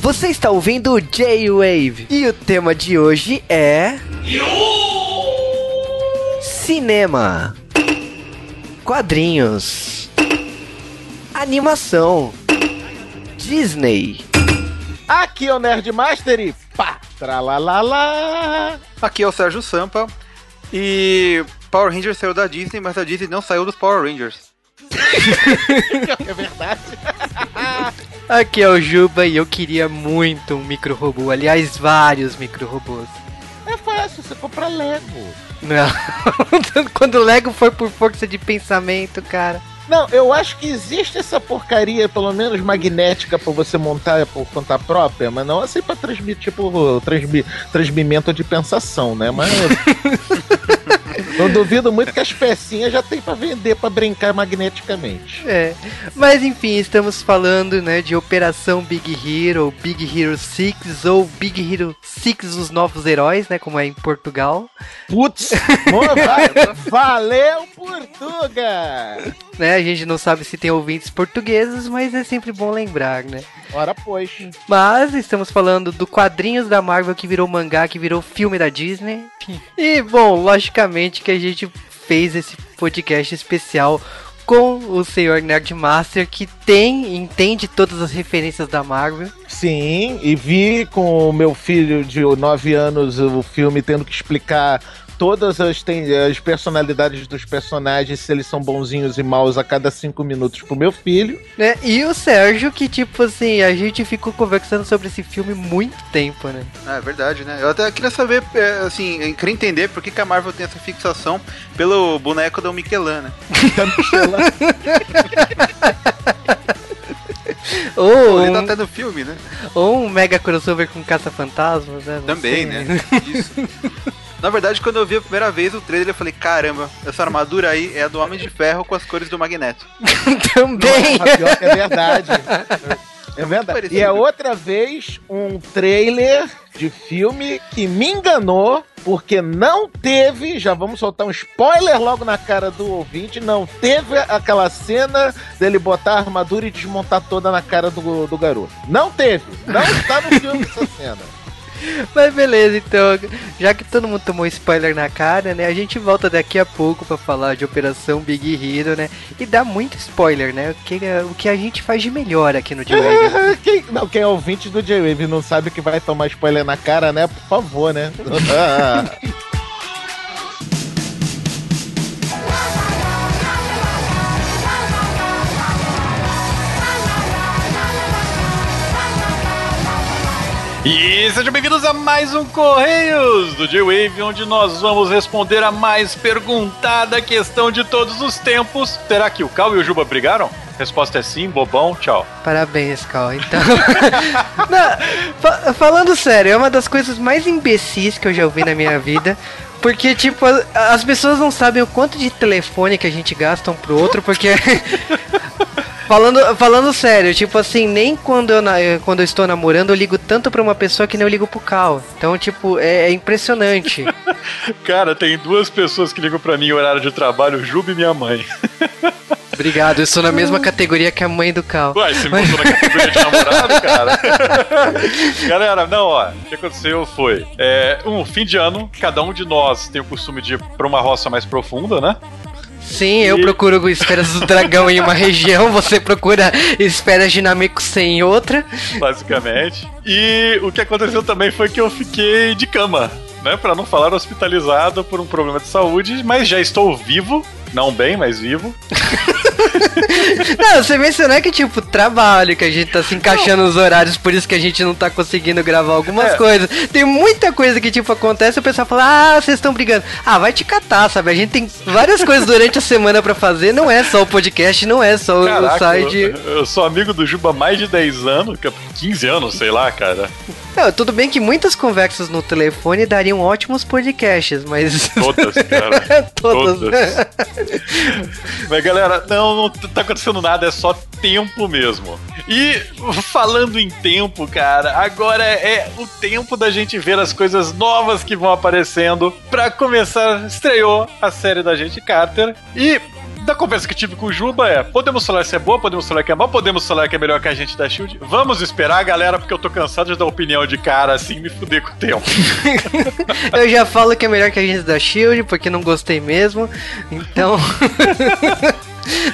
Você está ouvindo o J-Wave e o tema de hoje é. Cinema, quadrinhos, animação, Disney. Aqui é o Nerd Master e pá, tralalala. Aqui é o Sérgio Sampa e Power Rangers saiu da Disney, mas a Disney não saiu dos Power Rangers. é verdade. Aqui é o Juba e eu queria muito um micro robô, aliás, vários micro robôs. É fácil, você compra Lego. Não, quando o Lego for por força de pensamento, cara. Não, eu acho que existe essa porcaria, pelo menos magnética, pra você montar por conta própria, mas não assim pra transmitir, tipo, transmi, transmimento de pensação, né? Mas. não duvido muito que as pecinhas já tem pra vender pra brincar magneticamente. É. Mas enfim, estamos falando, né, de Operação Big Hero, Big Hero 6 ou Big Hero 6 os novos heróis, né, como é em Portugal. Putz, valeu Portuga! Né, a gente não sabe se tem ouvintes portugueses, mas é sempre bom lembrar, né? Ora, pois. Mas estamos falando do quadrinhos da Marvel que virou mangá, que virou filme da Disney. E, bom, logicamente que a gente fez esse podcast especial com o senhor Nerdmaster que tem, entende todas as referências da Marvel. Sim, e vi com o meu filho de 9 anos o filme tendo que explicar todas as, tem, as personalidades dos personagens, se eles são bonzinhos e maus a cada cinco minutos pro meu filho. É, e o Sérgio, que tipo assim, a gente ficou conversando sobre esse filme muito tempo, né? É verdade, né? Eu até queria saber, é, assim, eu queria entender por que, que a Marvel tem essa fixação pelo boneco do Michelin, né? Ou Ele um, tá até no filme, né? ou um mega crossover com caça-fantasmas, né? Não Também, sei, né? Isso. Na verdade, quando eu vi a primeira vez o trailer, eu falei, caramba, essa armadura aí é a do Homem de Ferro com as cores do Magneto. Também! Que é verdade. É verdade. E é outra vez um trailer de filme que me enganou, porque não teve, já vamos soltar um spoiler logo na cara do ouvinte, não teve aquela cena dele botar a armadura e desmontar toda na cara do, do garoto. Não teve. Não está no filme essa cena. Mas beleza, então, já que todo mundo tomou spoiler na cara, né? A gente volta daqui a pouco pra falar de Operação Big Hero, né? E dá muito spoiler, né? O que, o que a gente faz de melhor aqui no J-Wave. quem, não, quem é ouvinte do J-Wave não sabe que vai tomar spoiler na cara, né? Por favor, né? E sejam bem-vindos a mais um Correios do J-Wave, onde nós vamos responder a mais perguntada questão de todos os tempos. Será que o Cal e o Juba brigaram? Resposta é sim, bobão, tchau. Parabéns, Cal. Então. Não, fa- falando sério, é uma das coisas mais imbecis que eu já ouvi na minha vida. Porque, tipo, as pessoas não sabem o quanto de telefone que a gente gasta um pro outro, porque. Falando, falando sério, tipo assim, nem quando eu, eh, quando eu estou namorando eu ligo tanto pra uma pessoa que nem eu ligo pro Cal. Então, tipo, é, é impressionante. Cara, tem duas pessoas que ligam pra mim em horário de trabalho, o Juba e minha mãe. Obrigado, eu sou na mesma categoria que a mãe do Cal. Uai, você me botou na categoria de namorado, cara? Galera, não, ó, o que aconteceu foi, é, um fim de ano, cada um de nós tem o costume de ir pra uma roça mais profunda, né? Sim, eu E- procuro esferas do dragão em uma região, você procura esferas Namekusei em outra. basicamente. E o que aconteceu também foi que eu fiquei de cama, né? Pra não falar hospitalizado por um problema de saúde, mas já estou vivo. Não bem, mas vivo. Não, você mencionou que, tipo, trabalho, que a gente tá se encaixando nos horários, por isso que a gente não tá conseguindo gravar algumas É. coisas. Tem muita coisa que, tipo, acontece e o pessoal fala, ah, vocês estão brigando. Ah, vai te catar, sabe? A gente tem várias coisas durante a semana pra fazer, não é só o podcast, não é só o- o Caraca, site. eu, eu sou amigo do Juba há mais de 10 anos, 15 anos, sei lá, cara. Não, tudo bem que muitas conversas no telefone dariam ótimos podcasts, mas. Todas, cara. Todas. Todas. Mas galera, não, não tá acontecendo nada, é só tempo mesmo. E falando em tempo, cara, agora é o tempo da gente ver as coisas novas que vão aparecendo. Pra começar, estreou a série da gente Carter e da conversa que tive com o Juba é: podemos falar se é boa, podemos falar que é mal, podemos falar que é melhor que a gente da Shield. Vamos esperar, galera, porque eu tô cansado de dar opinião de cara assim e me fuder com o tempo. Eu já falo que é melhor que a gente da Shield, porque não gostei mesmo. Então.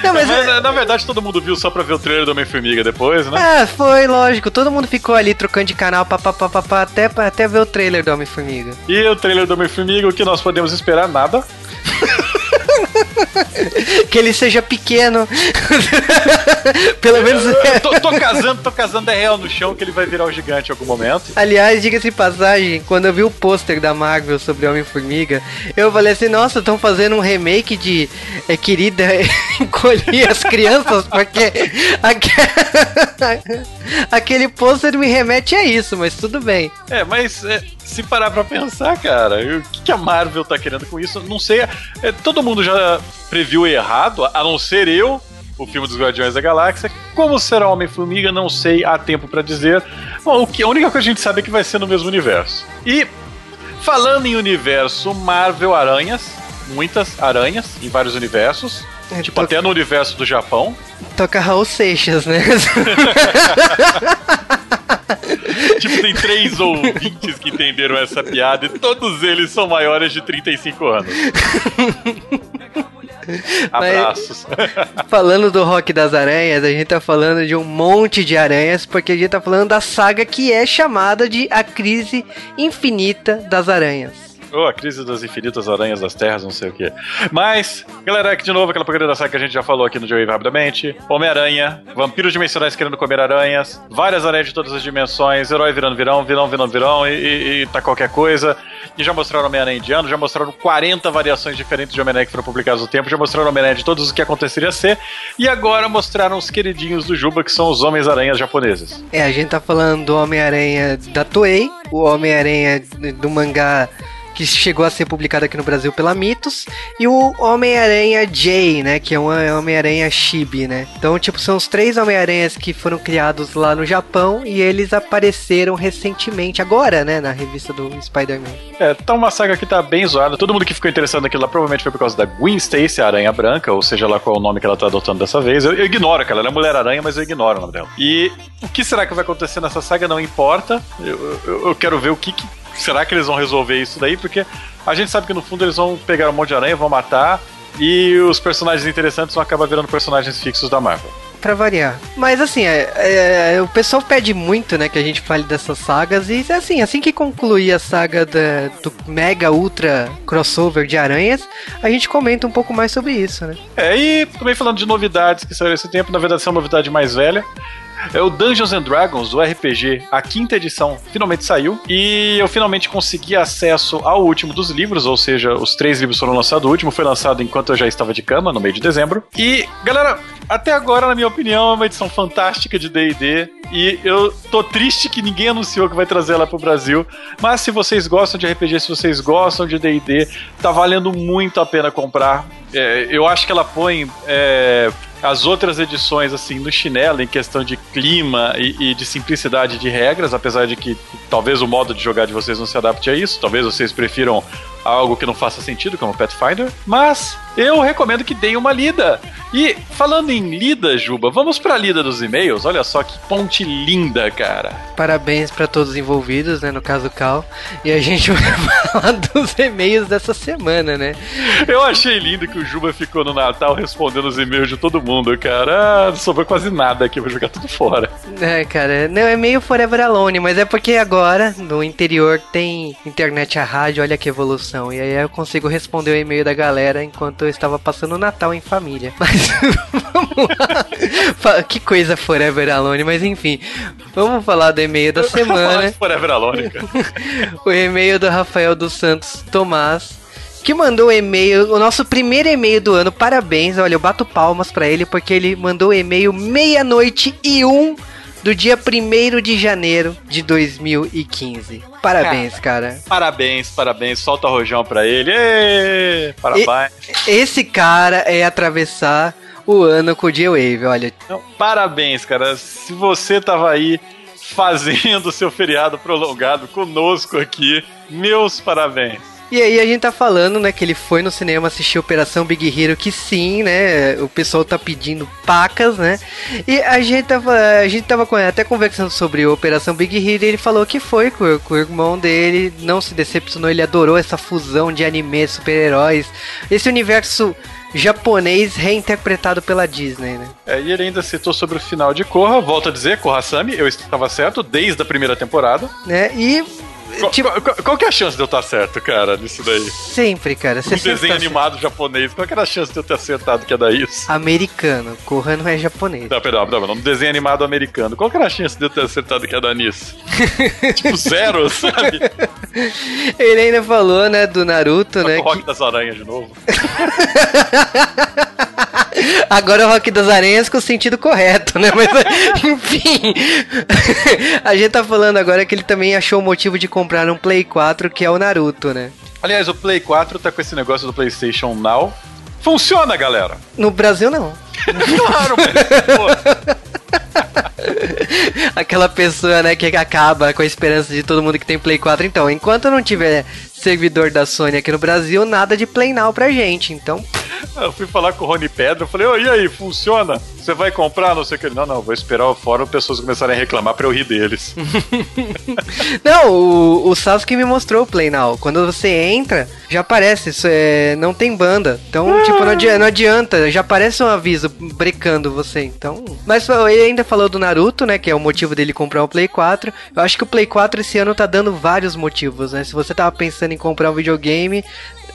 Não, mas, mas é... na verdade todo mundo viu só pra ver o trailer do Homem-Formiga depois, né? É, foi, lógico. Todo mundo ficou ali trocando de canal pá, pá, pá, pá, pá, até, até ver o trailer do Homem-Formiga. E o trailer do Homem-Formiga, o que nós podemos esperar? Nada. que ele seja pequeno. Pelo menos. tô, tô, casando, tô casando é real no chão que ele vai virar o um gigante em algum momento. Aliás, diga-se passagem, quando eu vi o pôster da Marvel sobre Homem-Formiga, eu falei assim, nossa, estão fazendo um remake de é, Querida Encolher as Crianças, porque aquele pôster me remete a isso, mas tudo bem. É, mas é, se parar pra pensar, cara, o que a Marvel tá querendo com isso? Não sei. É, todo mundo já previu errado, a não ser eu, o filme dos Guardiões da Galáxia. Como será Homem-Formiga, não sei, há tempo para dizer. Bom, o que, a única coisa que a gente sabe é que vai ser no mesmo universo. E, falando em universo Marvel Aranhas, muitas aranhas em vários universos. É, tipo, toca... até no universo do Japão. Toca Raul Seixas, né? tipo, tem três ouvintes que entenderam essa piada e todos eles são maiores de 35 anos. Abraços. Mas, falando do Rock das Aranhas, a gente tá falando de um monte de aranhas, porque a gente tá falando da saga que é chamada de A Crise Infinita das Aranhas. Oh, a crise das infinitas aranhas das terras, não sei o que. Mas, galera, aqui de novo aquela saga que a gente já falou aqui no Joey rapidamente. Homem-Aranha, vampiros dimensionais querendo comer aranhas, várias aranhas de todas as dimensões, herói virando virão, vilão virando virão e, e, e tá qualquer coisa. E já mostraram Homem-Aranha indiano, já mostraram 40 variações diferentes de Homem-Aranha que foram publicadas no tempo, já mostraram Homem-Aranha de todos os que aconteceria ser, e agora mostraram os queridinhos do Juba, que são os Homens-Aranhas japoneses. É, a gente tá falando do Homem-Aranha da Toei, o Homem-Aranha do mangá que chegou a ser publicado aqui no Brasil pela Mitos, e o Homem-Aranha J, né, que é um Homem-Aranha Chibi, né. Então, tipo, são os três Homem-Aranhas que foram criados lá no Japão e eles apareceram recentemente, agora, né, na revista do Spider-Man. É, tá uma saga que tá bem zoada. Todo mundo que ficou interessado naquilo lá provavelmente foi por causa da Gwen Stacy, a Aranha Branca, ou seja lá qual é o nome que ela tá adotando dessa vez. Eu, eu ignoro, cara, ela é Mulher-Aranha, mas eu ignoro o nome dela. E o que será que vai acontecer nessa saga não importa. Eu, eu, eu quero ver o que, que será que eles vão resolver isso daí? Porque a gente sabe que no fundo eles vão pegar um monte de aranha, vão matar, e os personagens interessantes vão acabar virando personagens fixos da Marvel. Pra variar. Mas assim, é, é, o pessoal pede muito, né, que a gente fale dessas sagas. E assim, assim que concluir a saga da, do Mega Ultra crossover de aranhas, a gente comenta um pouco mais sobre isso, né? É, e também falando de novidades que saíram esse tempo, na verdade, é uma novidade mais velha. É o Dungeons and Dragons, o RPG, a quinta edição, finalmente saiu. E eu finalmente consegui acesso ao último dos livros, ou seja, os três livros foram lançados. O último foi lançado enquanto eu já estava de cama, no meio de dezembro. E, galera, até agora, na minha opinião, é uma edição fantástica de DD. E eu tô triste que ninguém anunciou que vai trazer ela pro Brasil. Mas se vocês gostam de RPG, se vocês gostam de DD, tá valendo muito a pena comprar. É, eu acho que ela põe é, as outras edições, assim, no chinelo, em questão de clima e, e, de simplicidade de regras, apesar de que talvez o modo de jogar de vocês não se adapte a isso, talvez vocês prefiram algo que não faça sentido, como Pathfinder, mas eu recomendo que deem uma lida. E falando em lida, Juba, vamos pra lida dos e-mails. Olha só que ponte linda, cara. Parabéns para todos os envolvidos, né? No caso Cal. E a gente vai falar dos e-mails dessa semana, né? Eu achei lindo que o Juba ficou no Natal respondendo os e-mails de todo mundo, cara. Ah, não sobrou quase nada aqui, vou jogar tudo fora. É, cara, não é meio Forever Alone, mas é porque agora no interior tem internet a rádio, olha que evolução. E aí eu consigo responder o e-mail da galera enquanto eu estava passando o Natal em família. Mas vamos lá. que coisa Forever Alone, mas enfim. Vamos falar do e-mail da semana. Forever Alone, cara. o e-mail do Rafael dos Santos Tomás que mandou um e-mail, o nosso primeiro e-mail do ano. Parabéns, olha, eu bato palmas para ele porque ele mandou o e-mail meia-noite e um do dia 1 de janeiro de 2015. Parabéns, cara. cara. Parabéns, parabéns. Solta rojão pra ele. Êêê, parabéns. E, esse cara é atravessar o ano com o J-Wave, olha. Não, parabéns, cara. Se você tava aí fazendo seu feriado prolongado conosco aqui, meus parabéns. E aí a gente tá falando, né, que ele foi no cinema assistir Operação Big Hero, que sim, né, o pessoal tá pedindo pacas, né? E a gente tava, a gente tava até conversando sobre Operação Big Hero e ele falou que foi com, com o irmão dele, não se decepcionou, ele adorou essa fusão de anime, super-heróis, esse universo japonês reinterpretado pela Disney, né? É, e ele ainda citou sobre o final de Korra, volta a dizer, Korra-sami, eu estava certo desde a primeira temporada. Né? E qual, tipo, qual, qual, que é a chance de eu estar certo, cara, nisso daí? Sempre, cara. Você um desenho tá animado certo. japonês, qual que era a chance de eu ter acertado que é daí isso? Americano. Corra não é japonês. Não, perdão, perdão, não. desenho animado americano. Qual que era a chance de eu ter acertado que é da nisso? tipo, zero, sabe? Ele ainda falou, né, do Naruto, né? O Rock que... das Aranhas de novo. Agora é o Rock das Aranhas com o sentido correto, né? Mas, enfim. a gente tá falando agora que ele também achou o motivo de comprar um Play 4, que é o Naruto, né? Aliás, o Play 4 tá com esse negócio do PlayStation Now. Funciona, galera! No Brasil, não. claro, mas, Aquela pessoa, né, que acaba com a esperança de todo mundo que tem Play 4. Então, enquanto não tiver servidor da Sony aqui no Brasil, nada de Play Now pra gente. Então. Eu fui falar com o Rony Pedro, eu falei, oh, e aí, funciona? Você vai comprar? Não sei o que. Não, não, vou esperar o fórum pessoas começarem a reclamar pra eu rir deles. não, o, o Sasuke me mostrou o Play Now. Quando você entra, já aparece, isso é, não tem banda. Então, ah. tipo, não adianta, não adianta, já aparece um aviso brecando você. Então. Mas ele ainda falou do Naruto, né? Que é o motivo dele comprar o Play 4. Eu acho que o Play 4 esse ano tá dando vários motivos, né? Se você tava pensando em comprar um videogame,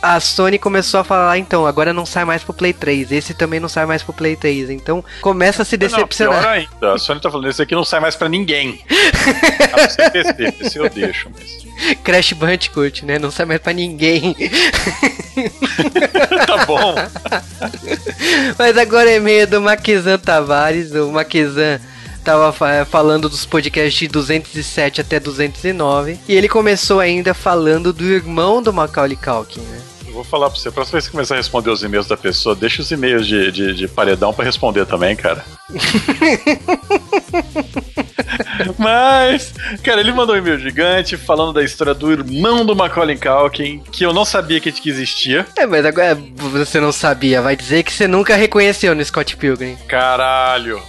a Sony começou a falar, então, agora não sai mais pro Play 3, esse também não sai mais pro Play 3, então começa a se decepcionar. Não, pior ainda, a Sony tá falando, esse aqui não sai mais pra ninguém. ah, você PC, PC eu deixo mesmo. Crash Bandicoot, né? Não sai mais pra ninguém. tá bom. Mas agora é meio do Maquizan Tavares, o Maquizan tava falando dos podcasts de 207 até 209. E ele começou ainda falando do irmão do Macaulay Culkin, né? Vou falar pra você, próxima vez que começar a responder os e-mails da pessoa, deixa os e-mails de, de, de paredão para responder também, cara. Mas, cara, ele mandou um e-mail gigante falando da história do irmão do Macaulay Culkin, que eu não sabia que, que existia. É, mas agora você não sabia, vai dizer que você nunca reconheceu no Scott Pilgrim. Caralho.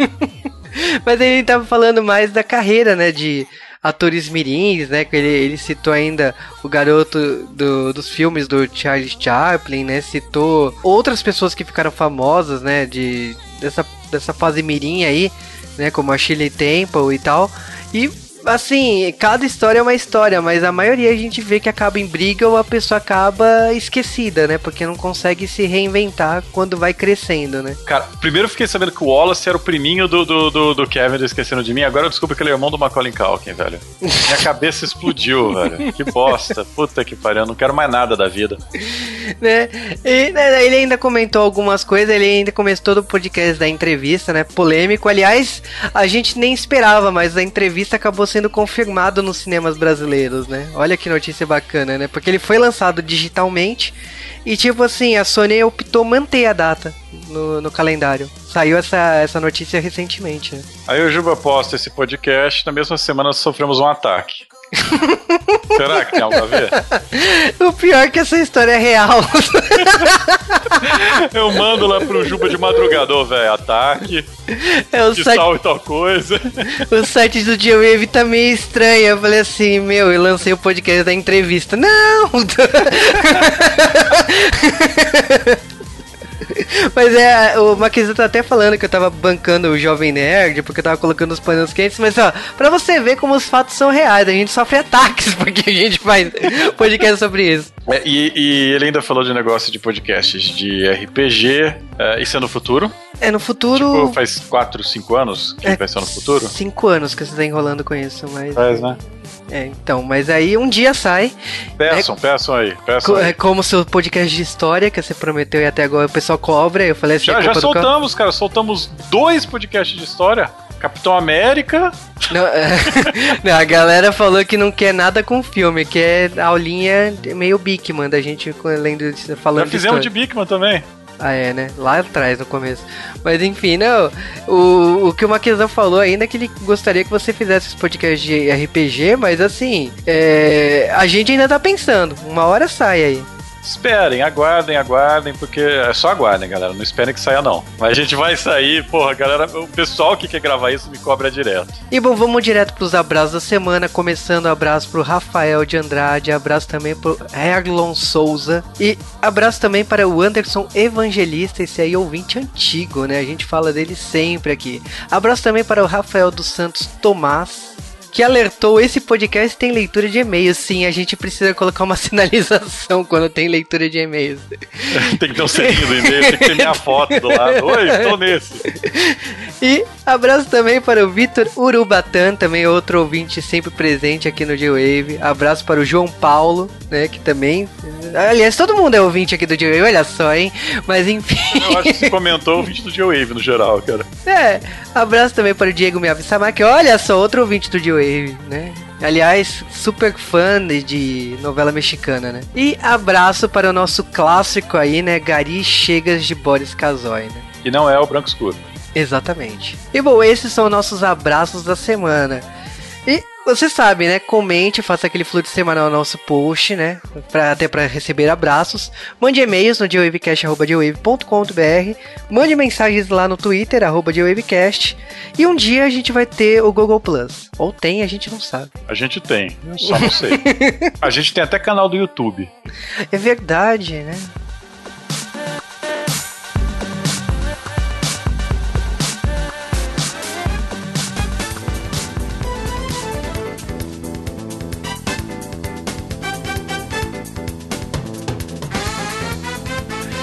mas ele tava falando mais da carreira, né, de atores mirins, né? Que ele, ele citou ainda o garoto do, dos filmes do Charles Chaplin, né? Citou outras pessoas que ficaram famosas, né? De, dessa, dessa fase mirim aí, né? Como a Shirley Temple e tal. E assim, cada história é uma história, mas a maioria a gente vê que acaba em briga ou a pessoa acaba esquecida, né? Porque não consegue se reinventar quando vai crescendo, né? Cara, primeiro eu fiquei sabendo que o Wallace era o priminho do, do, do, do Kevin do Esquecendo de Mim, agora eu descubro que ele é irmão do Macaulay Culkin, velho. Minha cabeça explodiu, velho. Que bosta. Puta que pariu, eu não quero mais nada da vida. Né? E, né, ele ainda comentou algumas coisas, ele ainda começou todo o podcast da entrevista, né? Polêmico. Aliás, a gente nem esperava, mas a entrevista acabou sendo confirmado nos cinemas brasileiros, né? Olha que notícia bacana, né? Porque ele foi lançado digitalmente e, tipo assim, a Sony optou manter a data no, no calendário. Saiu essa, essa notícia recentemente, né? Aí o Juba posta esse podcast, na mesma semana sofremos um ataque. Será que tem algo a ver? O pior é que essa história é real. Eu mando lá pro Juba de madrugador, velho. Ataque. É o de site... tal e tal coisa. O site do Dia Wave tá meio estranho. Eu falei assim, meu, eu lancei o podcast da entrevista. Não! Mas é, o Maquisa tá até falando que eu tava bancando o Jovem Nerd, porque eu tava colocando os panos quentes, mas ó, pra você ver como os fatos são reais, a gente sofre ataques porque a gente faz podcast sobre isso. É, e, e, ele ainda falou de negócio de podcasts de RPG, é, isso é no futuro? É no futuro. Tipo, faz 4, 5 anos que é, vai ser no futuro? 5 anos que você tá enrolando com isso, mas. Faz, né? É, então, mas aí um dia sai. Peçam, né, peçam aí, peçam aí. É como seu podcast de história, que você prometeu e até agora o pessoal cobra. Eu falei assim. Já, já soltamos, cara, soltamos dois podcasts de história. Capitão América. Não, é, não, a galera falou que não quer nada com filme, que é aulinha meio Bigman, da gente lendo, falando Já fizemos de, de Bigman também. Ah, é, né? Lá atrás, no começo. Mas enfim, não. O, o que o Maquizão falou ainda é que ele gostaria que você fizesse esse podcast de RPG, mas assim, é, a gente ainda tá pensando. Uma hora sai aí. Esperem, aguardem, aguardem, porque é só aguardem, galera. Não esperem que saia, não. Mas a gente vai sair, porra, galera. O pessoal que quer gravar isso me cobra direto. E bom, vamos direto pros abraços da semana. Começando, abraço pro Rafael de Andrade, abraço também pro Erlon Souza e abraço também para o Anderson Evangelista, esse aí ouvinte antigo, né? A gente fala dele sempre aqui. Abraço também para o Rafael dos Santos Tomás que alertou esse podcast tem leitura de e-mails. Sim, a gente precisa colocar uma sinalização quando tem leitura de e-mails. tem que ter um selinho do e-mail, tem que ter minha foto do lado. Oi, estou nesse. E abraço também para o Vitor Urubatan, também outro ouvinte sempre presente aqui no G-Wave. Abraço para o João Paulo, né, que também... Aliás, todo mundo é ouvinte aqui do G-Wave, olha só, hein? Mas enfim... Eu acho que você comentou ouvinte do G-Wave no geral, cara. É, abraço também para o Diego Miyavi-sama, que olha só, outro ouvinte do G-Wave. Wave, né? Aliás, super fã de novela mexicana, né? E abraço para o nosso clássico aí, né? Gari Chegas de Boris Casoy, né? E não é o Branco Escuro. Exatamente. E bom, esses são nossos abraços da semana. Você sabe, né? Comente, faça aquele fluxo semanal no nosso post, né? Pra, até para receber abraços. Mande e-mails no dewavecast.com.br. Mande mensagens lá no Twitter, arroba dewavecast. E um dia a gente vai ter o Google Plus. Ou tem, a gente não sabe. A gente tem, eu só não sei. a gente tem até canal do YouTube. É verdade, né?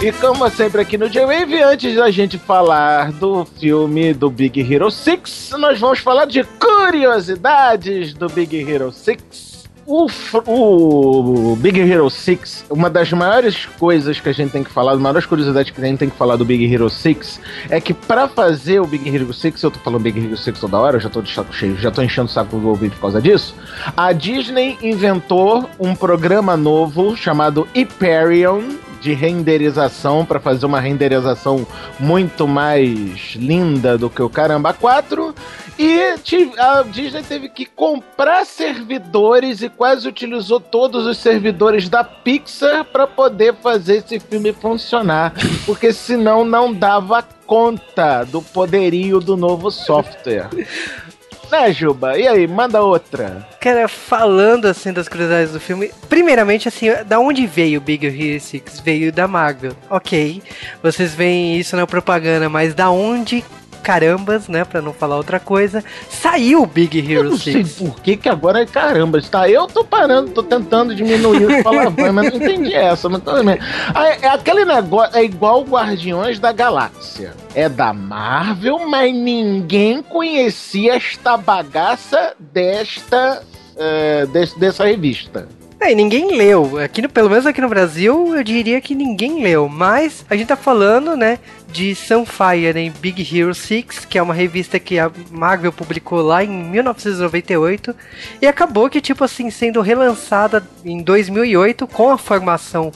E como sempre aqui no J-Wave, antes da gente falar do filme do Big Hero 6, nós vamos falar de curiosidades do Big Hero 6. O, o, Big Hero 6, uma das maiores coisas que a gente tem que falar, uma das maiores curiosidades que a gente tem que falar do Big Hero 6 é que para fazer o Big Hero 6, eu tô falando Big Hero 6 toda hora, eu já tô de saco cheio, já tô enchendo o saco do ouvir por causa disso. A Disney inventou um programa novo chamado Hyperion, de renderização para fazer uma renderização muito mais linda do que o Caramba 4. E a Disney teve que comprar servidores e quase utilizou todos os servidores da Pixar para poder fazer esse filme funcionar, porque senão não dava conta do poderio do novo software. Né, Juba? E aí, manda outra. Cara, falando assim das curiosidades do filme, primeiramente, assim, da onde veio o Big Hero 6? Veio da Marvel. Ok, vocês veem isso na propaganda, mas da onde carambas, né? Pra não falar outra coisa, saiu o Big Hero 6. Eu não sei por que, que agora é carambas, tá? Eu tô parando, tô tentando diminuir os palavrões, mas não entendi essa. Mas tô... É aquele negócio, é igual Guardiões da Galáxia. É da Marvel, mas ninguém conhecia esta bagaça desta. Uh, dessa revista. É, e ninguém leu. Aqui no, pelo menos aqui no Brasil, eu diria que ninguém leu. Mas a gente tá falando, né, de Sunfire em Big Hero 6, que é uma revista que a Marvel publicou lá em 1998 e acabou que tipo assim sendo relançada em 2008 com a formação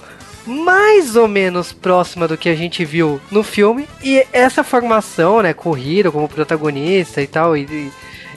mais ou menos próxima do que a gente viu no filme e essa formação, né, com o Hiro como protagonista e tal e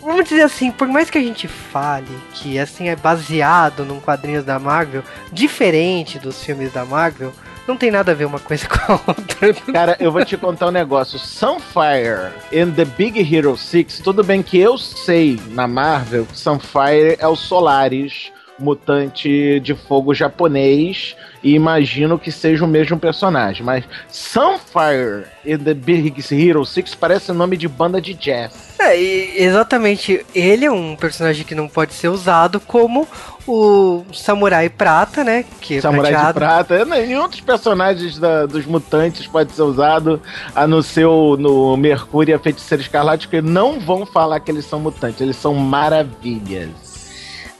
vamos dizer assim, por mais que a gente fale que assim é baseado num quadrinhos da Marvel, diferente dos filmes da Marvel, não tem nada a ver uma coisa com a outra. Cara, eu vou te contar um negócio. Sunfire in The Big Hero 6, tudo bem que eu sei na Marvel que Sunfire é o Solaris, mutante de fogo japonês, e imagino que seja o mesmo personagem. Mas Sunfire in The Big Hero 6 parece nome de banda de jazz. É, exatamente. Ele é um personagem que não pode ser usado como o Samurai Prata, né? Que é Samurai prateado. de Prata. Nenhum dos personagens da, dos mutantes pode ser usado, a não ser o, no Mercúrio e a Feiticeira Escarlate, porque não vão falar que eles são mutantes, eles são maravilhas.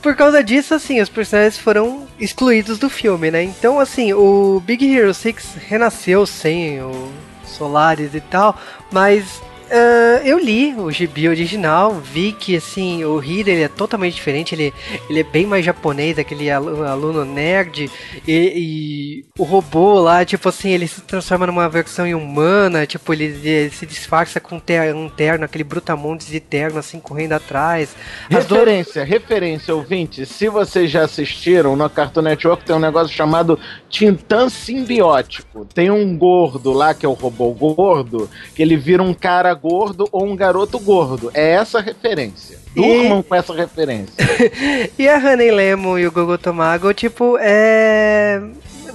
Por causa disso, assim, os personagens foram excluídos do filme, né? Então, assim, o Big Hero 6 renasceu sem o Solaris e tal, mas Uh, eu li o gibi original, vi que assim, o Hiro ele é totalmente diferente, ele, ele é bem mais japonês, aquele aluno, nerd, e, e, o robô lá, tipo assim, ele se transforma numa versão humana, tipo, ele, ele se disfarça com um terno, aquele brutamontes de terno, assim, correndo atrás. Referência, do... referência, ouvinte, se vocês já assistiram, no Cartoon Network tem um negócio chamado Tintan Simbiótico. Tem um gordo lá, que é o robô gordo, que ele vira um cara gordo ou um garoto gordo. É essa a referência. Durmam e... com essa referência. e a Honey Lemon e o Gogo Tomago, tipo, é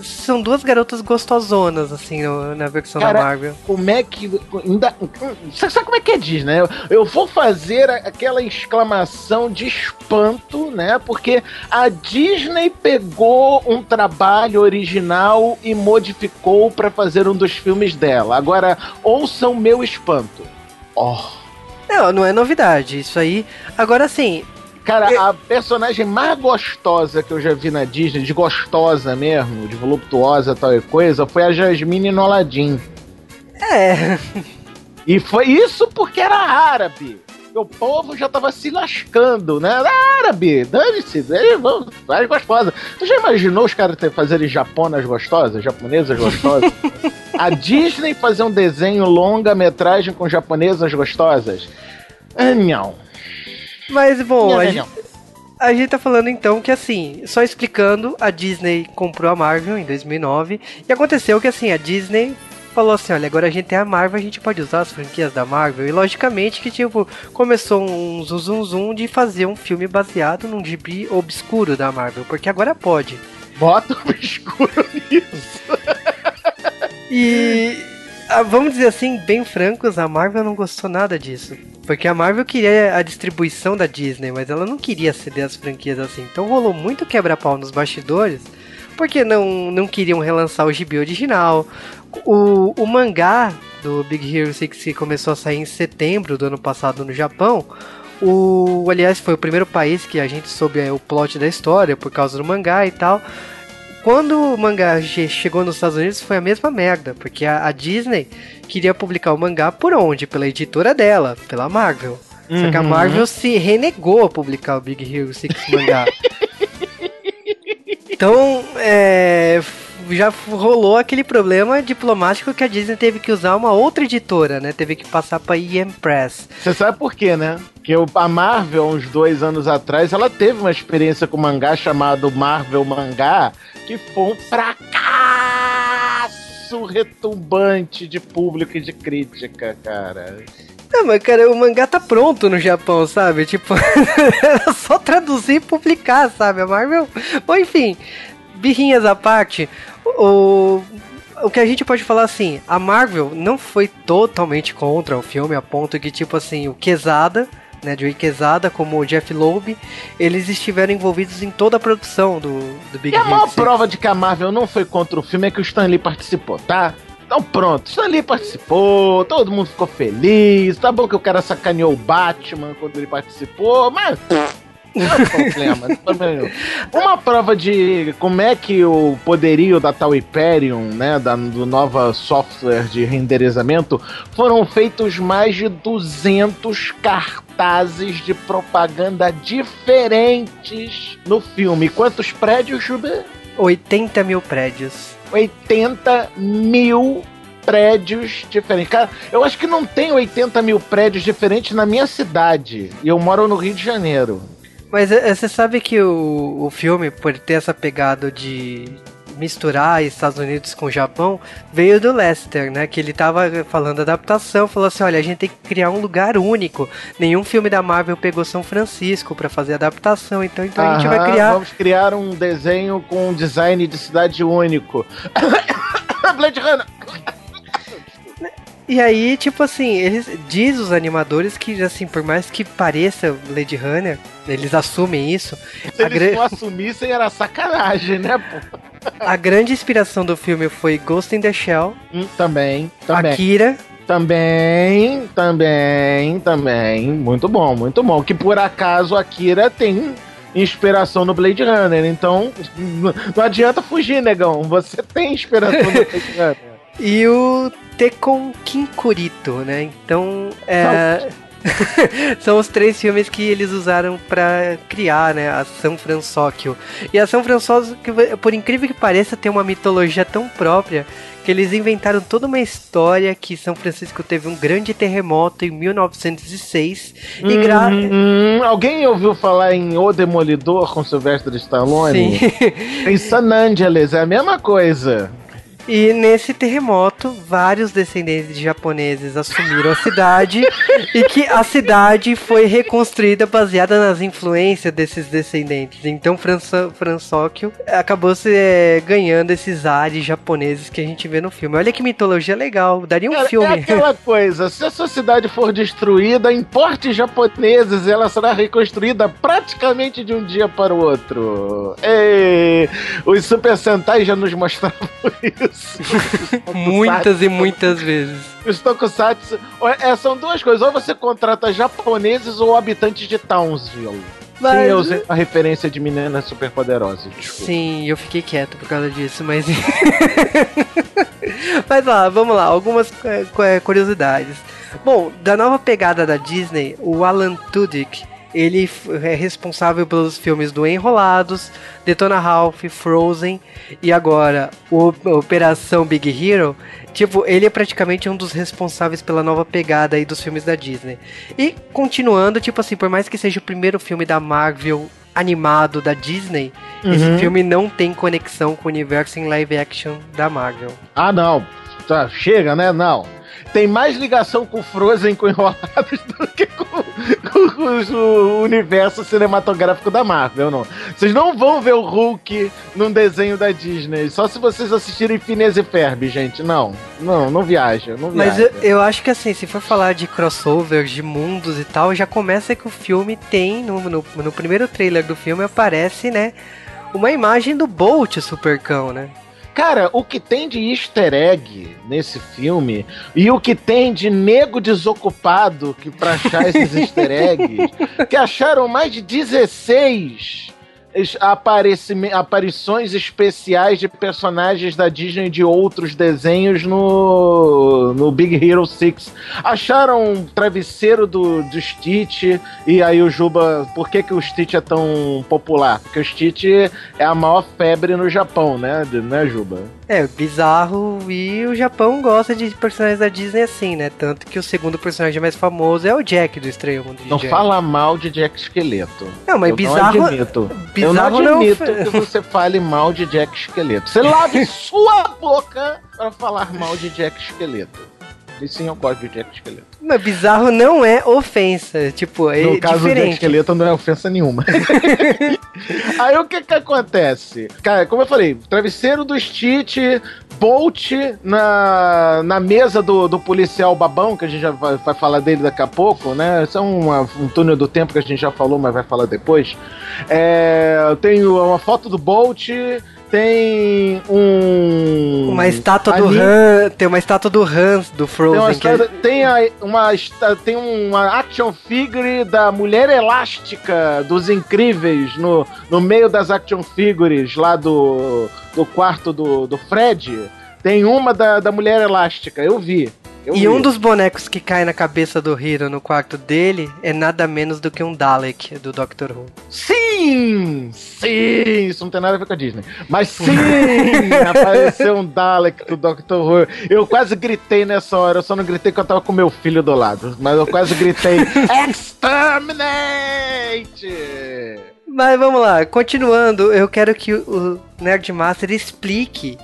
são duas garotas gostosonas, assim, na versão Cara, da Marvel. Como é que. Ainda, você sabe como é que é Disney? Eu, eu vou fazer aquela exclamação de espanto, né? Porque a Disney pegou um trabalho original e modificou para fazer um dos filmes dela. Agora, ouçam meu espanto. Oh. Não, não é novidade. Isso aí. Agora sim, Cara, eu... a personagem mais gostosa que eu já vi na Disney, de gostosa mesmo, de voluptuosa tal e coisa, foi a Jasmine no Aladdin. É. E foi isso porque era árabe. O povo já tava se lascando, né? Era árabe, dane-se, várias gostosas. Tu já imaginou os caras fazerem japonas gostosas, japonesas gostosas? a Disney fazer um desenho longa-metragem com japonesas gostosas? Ah, não. Mas, bom, a, gente, a gente tá falando então que, assim, só explicando, a Disney comprou a Marvel em 2009 e aconteceu que, assim, a Disney falou assim, olha, agora a gente tem a Marvel, a gente pode usar as franquias da Marvel. E logicamente que, tipo, começou um zum zum zum de fazer um filme baseado num gibi obscuro da Marvel, porque agora pode. Bota obscuro nisso. e ah, vamos dizer assim, bem francos, a Marvel não gostou nada disso. Porque a Marvel queria a distribuição da Disney, mas ela não queria ceder as franquias assim. Então rolou muito quebra-pau nos bastidores, porque não, não queriam relançar o gibi original. O, o mangá do Big Hero 6 que começou a sair em setembro do ano passado no Japão. O, aliás, foi o primeiro país que a gente soube o plot da história por causa do mangá e tal. Quando o mangá chegou nos Estados Unidos foi a mesma merda, porque a, a Disney queria publicar o mangá por onde? Pela editora dela, pela Marvel. Uhum. Só que a uhum. Marvel se renegou a publicar o Big Hero 6 mangá. então, é, já rolou aquele problema diplomático que a Disney teve que usar uma outra editora, né? Teve que passar pra EM Press. Você sabe por quê, né? Que a Marvel, uns dois anos atrás, ela teve uma experiência com mangá chamado Marvel Mangá, que foi um fracasso retumbante de público e de crítica, cara. Não, mas cara, o mangá tá pronto no Japão, sabe? Tipo, era só traduzir e publicar, sabe? A Marvel. Ou enfim, birrinhas à parte, o, o que a gente pode falar assim, a Marvel não foi totalmente contra o filme, a ponto que, tipo assim, o Quesada, né, Joey Quesada, como o Jeff Loeb, eles estiveram envolvidos em toda a produção do, do Big E a maior prova de que a Marvel não foi contra o filme é que o Stan Lee participou, tá? Então pronto, Stan Lee participou, todo mundo ficou feliz, tá bom que o cara sacaneou o Batman quando ele participou, mas não é problema, Uma prova de como é que o poderio da tal Hyperion, né, da, do nova software de renderizamento, foram feitos mais de 200 cartazes de propaganda diferentes no filme. Quantos prédios, Juba? 80 mil prédios. 80 mil prédios diferentes. Cara, eu acho que não tem 80 mil prédios diferentes na minha cidade. E eu moro no Rio de Janeiro. Mas é, você sabe que o, o filme, por ter essa pegada de misturar Estados Unidos com o Japão, veio do Lester, né? Que ele tava falando adaptação, falou assim: olha, a gente tem que criar um lugar único. Nenhum filme da Marvel pegou São Francisco para fazer adaptação, então, então Aham, a gente vai criar. Vamos criar um desenho com um design de cidade único. Blade Runner! E aí, tipo assim, eles diz os animadores que, assim, por mais que pareça Lady Runner, eles assumem isso. Se eles não assumissem, era sacanagem, né, pô? A grande inspiração do filme foi Ghost in the Shell. Hum, também, também. Akira. Também, também, também. Muito bom, muito bom. Que por acaso Akira tem inspiração no Blade Runner. Então, não adianta fugir, negão. Você tem inspiração no Blade Runner. E o Tekon Kinkurito, né? Então, é... São os três filmes que eles usaram para criar, né, a São Francisco. E a São Francisco, por incrível que pareça, tem uma mitologia tão própria que eles inventaram toda uma história que São Francisco teve um grande terremoto em 1906 e gra... Hum, alguém ouviu falar em O Demolidor com Sylvester Stallone? Sim. em San Angeles, é a mesma coisa. E nesse terremoto, vários descendentes de japoneses assumiram a cidade e que a cidade foi reconstruída baseada nas influências desses descendentes. Então Fransóquio acabou se é, ganhando esses ares japoneses que a gente vê no filme. Olha que mitologia legal, daria um é, filme. É aquela coisa, se a sua cidade for destruída em portes japoneses, ela será reconstruída praticamente de um dia para o outro. Ei, os Super Sentai já nos mostravam isso. muitas e muitas vezes. Os tokusatsu é, são duas coisas. Ou você contrata japoneses ou habitantes de Townsville. Mas... Sim, eu usei a referência de meninas superpoderosas. Sim, eu fiquei quieto por causa disso, mas. mas lá, vamos lá, algumas é, é, curiosidades. Bom, da nova pegada da Disney, o Alan Tudyk ele é responsável pelos filmes do Enrolados, Detona Ralph, Frozen e agora o Operação Big Hero. Tipo, ele é praticamente um dos responsáveis pela nova pegada aí dos filmes da Disney. E continuando, tipo assim, por mais que seja o primeiro filme da Marvel animado da Disney, uhum. esse filme não tem conexão com o universo em live action da Marvel. Ah, não. Tá, chega, né? Não tem mais ligação com Frozen com Enrolados do que com, com, com, o universo cinematográfico da Marvel, não. Vocês não vão ver o Hulk num desenho da Disney, só se vocês assistirem Phineas e Ferb, gente. Não, não, não viaja, não viaja. Mas eu, eu, acho que assim, se for falar de crossovers, de mundos e tal, já começa que o filme tem, no, no, no primeiro trailer do filme aparece, né, uma imagem do Bolt Supercão, né? Cara, o que tem de easter egg nesse filme e o que tem de nego desocupado que pra achar esses easter eggs, que acharam mais de 16 aparições especiais de personagens da Disney de outros desenhos no, no Big Hero 6. Acharam um travesseiro do, do Stitch e aí o Juba. Por que, que o Stitch é tão popular? Porque o Stitch é a maior febre no Japão, né, né Juba? É, bizarro e o Japão gosta de personagens da Disney assim, né? Tanto que o segundo personagem mais famoso é o Jack do Estranho Mundo de Não Jack. fala mal de Jack Esqueleto. Não, mas Eu bizarro. Não eu não admito não... que você fale mal de Jack Esqueleto. Você lave sua boca para falar mal de Jack Esqueleto. E sim, eu gosto de Jack Esqueleto. Mas bizarro não é ofensa. Tipo, é No caso diferente. do Esqueleto não é ofensa nenhuma. Aí o que que acontece? Cara, como eu falei, travesseiro do Stitch, Bolt na, na mesa do, do policial babão, que a gente já vai, vai falar dele daqui a pouco, né? Isso é uma, um túnel do tempo que a gente já falou, mas vai falar depois. É, eu tenho uma foto do Bolt tem um. Uma estátua do Han. Tem uma estátua do Hans do Frozen. Tem, uma, estátua, é... tem, a, uma, tem uma action figure da Mulher Elástica dos Incríveis no, no meio das action figures lá do, do quarto do, do Fred. Tem uma da, da Mulher Elástica, eu vi. Eu e vi. um dos bonecos que cai na cabeça do Hiro no quarto dele é nada menos do que um Dalek do Doctor Who. Sim! Sim! Isso não tem nada a ver com a Disney. Mas sim! apareceu um Dalek do Doctor Who. Eu quase gritei nessa hora. Eu só não gritei porque eu tava com meu filho do lado. Mas eu quase gritei: Exterminate! Mas vamos lá, continuando, eu quero que o Nerdmaster explique,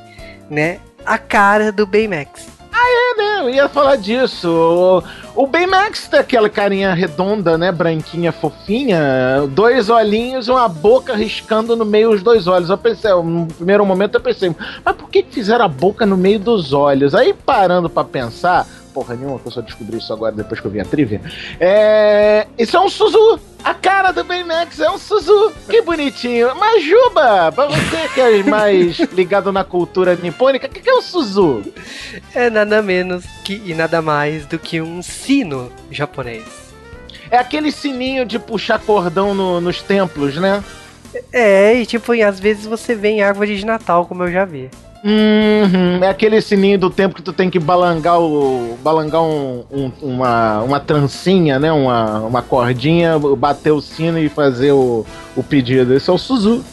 né, a cara do Baymax. Ah, é, né? Eu ia falar disso. O, Baymax tem aquela carinha redonda, né? Branquinha, fofinha. Dois olhinhos e uma boca riscando no meio dos dois olhos. Eu pensei, no primeiro momento eu pensei, mas por que fizeram a boca no meio dos olhos? Aí parando para pensar, porra nenhuma, que eu só descobri isso agora depois que eu vi a trivia. É. Isso é um Suzu! A cara do Baymax é um Suzu! Que bonitinho! Mas Juba, pra você que é mais ligado na cultura nipônica, o que, que é um Suzu? É nada menos que, e nada mais do que um sino japonês. É aquele sininho de puxar cordão no, nos templos, né? É, e tipo, às vezes você vê em árvore de Natal, como eu já vi. Uhum, é aquele sininho do tempo que tu tem que balangar o. balangar um, um- uma, uma trancinha, né? Uma, uma cordinha, bater o sino e fazer o, o pedido. Esse é o Suzu.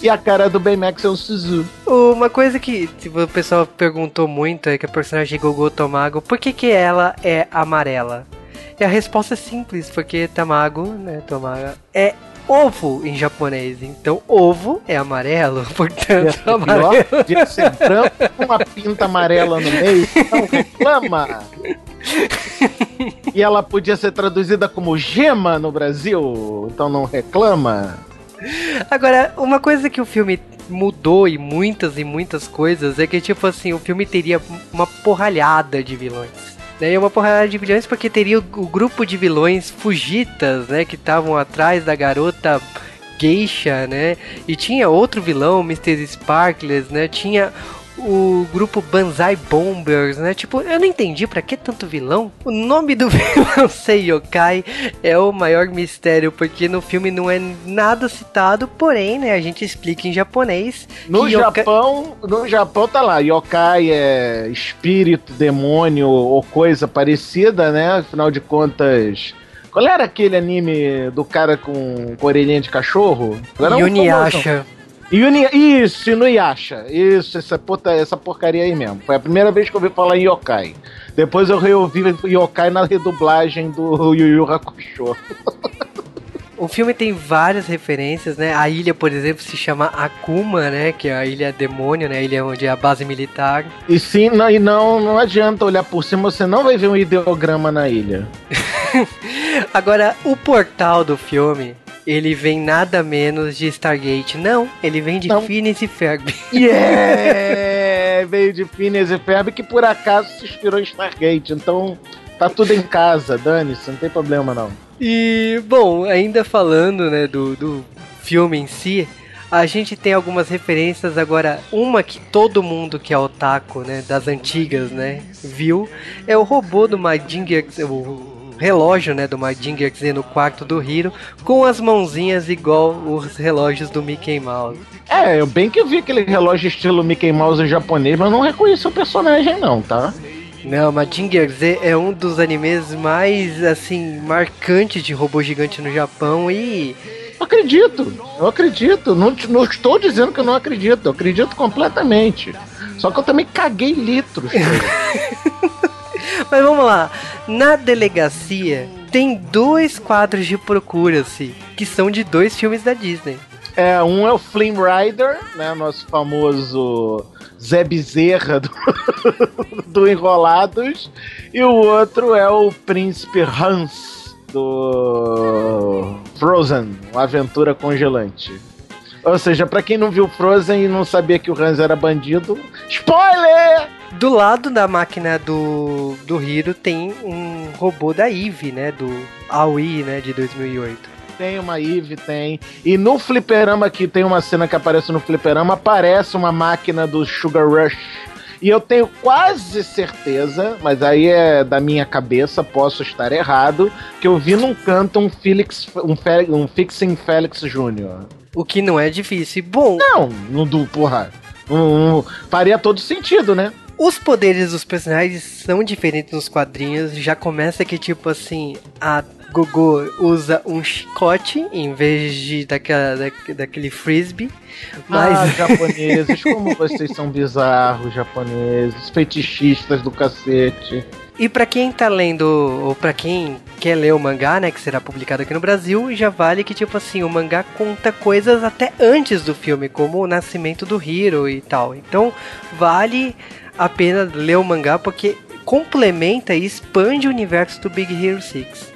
E a cara do Baymax é o Suzu. Uma coisa que tipo, o pessoal perguntou muito é que a personagem Gogo Tamago, por que, que ela é amarela? E a resposta é simples, porque Tamago, né, Tamaga, é ovo em japonês. Então, ovo é amarelo, portanto, pior, amarelo. branco com uma pinta amarela no meio. Não reclama! E ela podia ser traduzida como gema no Brasil, então não reclama. Agora, uma coisa que o filme mudou e muitas e muitas coisas é que, tipo assim, o filme teria uma porralhada de vilões. Né? E uma porralhada de vilões porque teria o, o grupo de vilões fugitas, né? Que estavam atrás da garota geisha, né? E tinha outro vilão, Mr. Sparklers, né? Tinha o grupo Banzai Bombers, né? Tipo, eu não entendi pra que tanto vilão. O nome do vilão Sei Yokai é o maior mistério, porque no filme não é nada citado, porém, né, a gente explica em japonês. No yokai- Japão, no Japão tá lá, yokai é espírito, demônio ou coisa parecida, né? Afinal de contas, qual era aquele anime do cara com, com orelhinha de cachorro? Um famosão. Yuni, isso, Inuyasha. Isso, essa, puta, essa porcaria aí mesmo. Foi a primeira vez que eu ouvi falar em yokai. Depois eu reouvi yokai na redublagem do Yu Yu Hakusho. O filme tem várias referências, né? A ilha, por exemplo, se chama Akuma, né? Que é a ilha demônio, né? A ilha onde é a base militar. E sim, não, e não, não adianta olhar por cima, você não vai ver um ideograma na ilha. Agora, o portal do filme, ele vem nada menos de Stargate. Não, ele vem de Não. Phineas e Ferb. Yeah! Veio de Phineas e Ferb que por acaso se inspirou em Stargate. Então tá tudo em casa, dane-se, não tem problema não. E, bom, ainda falando, né, do, do filme em si, a gente tem algumas referências agora. Uma que todo mundo que é otaku, né, das antigas, né, viu, é o robô do Majinger, o relógio, né, do Majinger Z no quarto do Hiro, com as mãozinhas igual os relógios do Mickey Mouse. É, eu bem que eu vi aquele relógio estilo Mickey Mouse japonês, mas não reconheci o personagem não, tá? Não, Majinger Z é um dos animes mais, assim, marcantes de robô gigante no Japão e Eu acredito, eu acredito. Não, não estou dizendo que eu não acredito, eu acredito completamente. Só que eu também caguei litros. Mas vamos lá. Na delegacia tem dois quadros de procura-se que são de dois filmes da Disney. É, um é o Flame Rider, né? Nosso famoso Zé Bezerra do, do Enrolados. E o outro é o Príncipe Hans do Frozen, uma aventura congelante. Ou seja, pra quem não viu Frozen e não sabia que o Hans era bandido, spoiler! Do lado da máquina do, do Hiro tem um robô da Eve, né? Do Aoi, né? De 2008. Tem uma Eve, tem. E no fliperama que tem uma cena que aparece no fliperama, aparece uma máquina do Sugar Rush. E eu tenho quase certeza, mas aí é da minha cabeça, posso estar errado, que eu vi num canto um Felix, um, Fe- um Fixing Felix Jr. O que não é difícil. Bom, Não, no do, porra. Um, um- faria todo sentido, né? Os poderes dos personagens são diferentes nos quadrinhos. Já começa que, tipo assim, a Gogo usa um chicote em vez de daquela, da- daquele frisbee. Mas Ah, japoneses, como vocês são bizarros, japoneses, fetichistas do cacete. E pra quem tá lendo, ou pra quem quer ler o mangá, né, que será publicado aqui no Brasil, já vale que, tipo assim, o mangá conta coisas até antes do filme, como o nascimento do Hiro e tal. Então, vale a pena ler o mangá, porque complementa e expande o universo do Big Hero 6.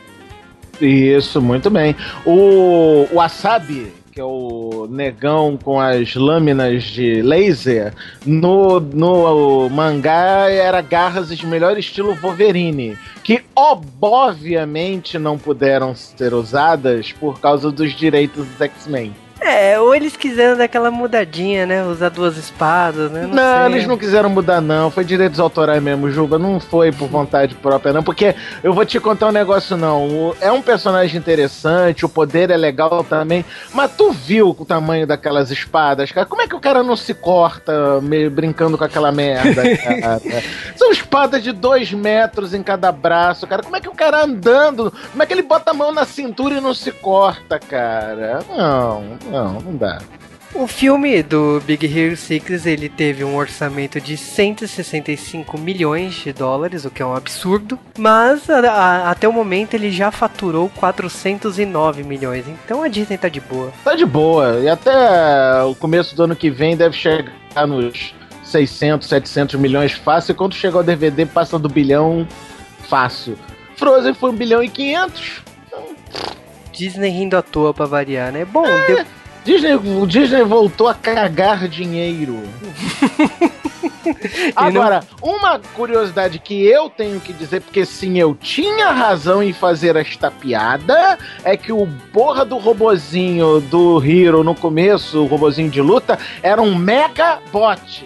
Isso, muito bem. O, o Wasabi, que é o negão com as lâminas de laser, no, no mangá era garras de melhor estilo Wolverine, que obviamente não puderam ser usadas por causa dos direitos dos X-Men. É, ou eles quiseram dar aquela mudadinha, né? Usar duas espadas, né? Não, sei. eles não quiseram mudar, não. Foi direitos autorais mesmo, Juba. Não foi por vontade própria, não. Porque eu vou te contar um negócio, não. É um personagem interessante, o poder é legal também. Mas tu viu o tamanho daquelas espadas, cara? Como é que o cara não se corta meio brincando com aquela merda, cara? São espadas de dois metros em cada braço, cara. Como é que o cara andando? Como é que ele bota a mão na cintura e não se corta, cara? Não, não, não dá. O filme do Big Hero 6, ele teve um orçamento de 165 milhões de dólares, o que é um absurdo, mas a- a- até o momento ele já faturou 409 milhões, então a Disney tá de boa. Tá de boa. E até o começo do ano que vem deve chegar nos 600, 700 milhões fácil. E quando chegar o DVD, passa do bilhão fácil. Frozen foi 1 bilhão e 500. Disney rindo à toa pra variar, né? Bom, É. deu- Disney, o Disney voltou a cagar dinheiro. Agora, uma curiosidade que eu tenho que dizer, porque sim, eu tinha razão em fazer esta piada, é que o porra do robozinho do Hero no começo, o robozinho de luta, era um Mega Bot.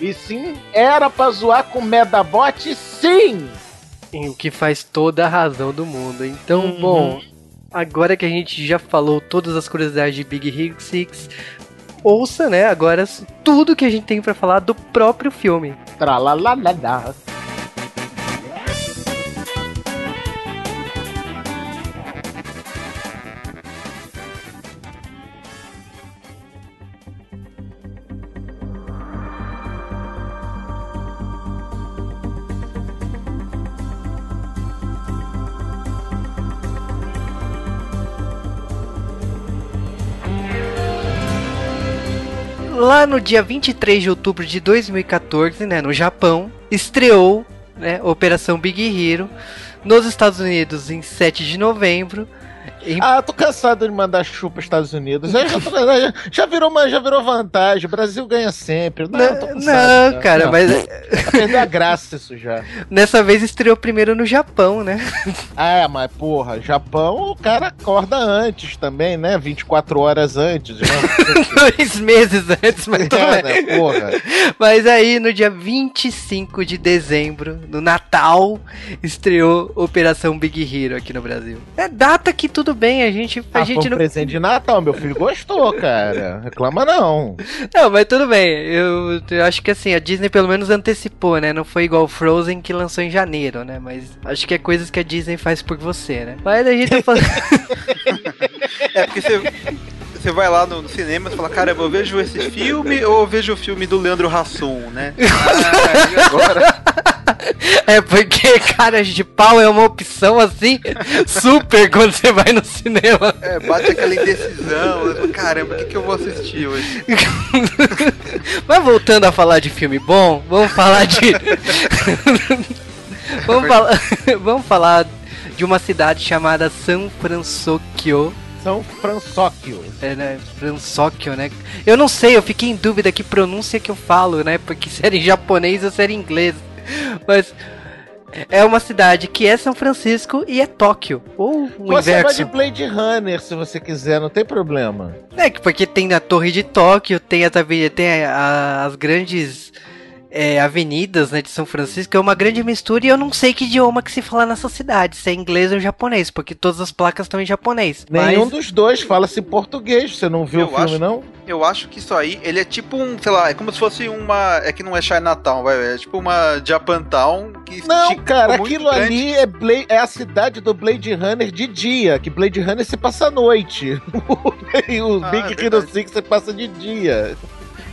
E sim, era pra zoar com Medabot, sim! o que faz toda a razão do mundo. Então, Uhum. bom, agora que a gente já falou todas as curiosidades de Big Hero 6, ouça, né, agora tudo que a gente tem pra falar do próprio filme. Tralalalala. No dia 23 de outubro de 2014, né, no Japão, estreou né, Operação Big Hero. Nos Estados Unidos, em 7 de novembro. Em Ah, tô cansado de mandar chupa pros Estados Unidos. Já, já- já virou uma, já virou vantagem. O Brasil ganha sempre. Não, Não, cansado, não, cara, Não, mas Perdeu a graça isso já. nessa vez estreou primeiro no Japão, né? Ah, mas porra, Japão, o cara acorda antes também, né? 24 horas antes. Né? Dois meses antes, mas É, né? Porra. Mas aí, no dia 25 de dezembro, no Natal, estreou Operação Big Hero aqui no Brasil. É data que tudo bem, a gente, a Ah, gente foi um não. presente de Natal, meu filho gostou, cara. Reclama não. Não, mas tudo bem. Eu, eu acho que assim, a Disney pelo menos antecipou, né? Não foi igual o Frozen que lançou em janeiro, né? Mas acho que é coisas que a Disney faz por você, né? Mas a gente tá falando. É, porque você. Você vai lá no, no cinema e fala, caramba, eu vejo esse filme ou eu vejo o filme do Leandro Hassum, né? Ah, e agora? é porque caras de pau é uma opção assim, super quando você vai no cinema. É, bate aquela indecisão. falo, Caramba, o que, que eu vou assistir hoje? Mas voltando a falar de filme bom, vamos falar de. vamos, falar... vamos falar de uma cidade chamada San Francisco. São Fransóquio. É, né? Fransóquio, né? Eu não sei, eu fiquei em dúvida que pronúncia que eu falo, né? Porque se era em japonês ou se era em inglês. Mas é uma cidade que é São Francisco e é Tóquio. Ou o Você vai inverso. de Blade Runner se você quiser, não tem problema. É, que porque tem a Torre de Tóquio, tem, aveni- tem a- as grandes é, avenidas né, de São Francisco, é uma grande mistura e eu não sei que idioma que se fala nessa cidade, se é inglês ou japonês, porque todas as placas estão em japonês. Nenhum Mas, dos dois fala-se português. Você não viu Eu o filme, acho- não? Eu acho que isso aí, ele é tipo um, sei lá, é como se fosse uma. É que não é Chinatown, vai, é tipo uma Japantown que Não, ficou cara, aquilo grande. ali é, Bla- é a cidade do Blade Runner de dia, que Blade Runner se passa à noite. e o Ah, Big é Hero verdade. 6 você passa de dia.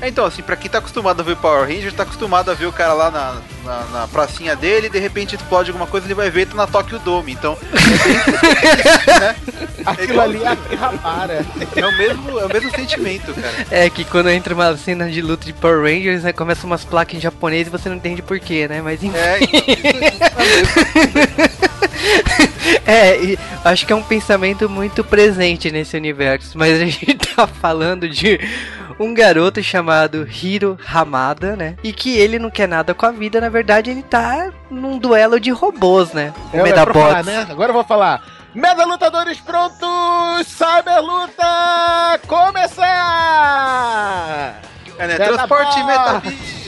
É, Então, assim, pra quem tá acostumado a ver Power Ranger, tá acostumado a ver o cara lá na, na, na pracinha dele e de repente explode alguma coisa, ele vai ver e tá na Tokyo Dome. Então, Aquilo ali é a Akihabara. é o mesmo, é o mesmo sentimento, cara. é que quando entra uma cena de luta de Power Rangers, né, começa umas placas em japonês e você não entende porquê, né? Mas enfim. É, então, É, e acho que é um pensamento muito presente nesse universo, mas a gente tá falando de um garoto chamado Hiro Hamada, né? E que ele não quer nada com a vida, na verdade ele tá num duelo de robôs, né? O É, pra falar, Medabots. né? Agora eu vou falar. Mega Lutadores prontos! Cyber Luta! Começar! É, né? Transporte Metabi.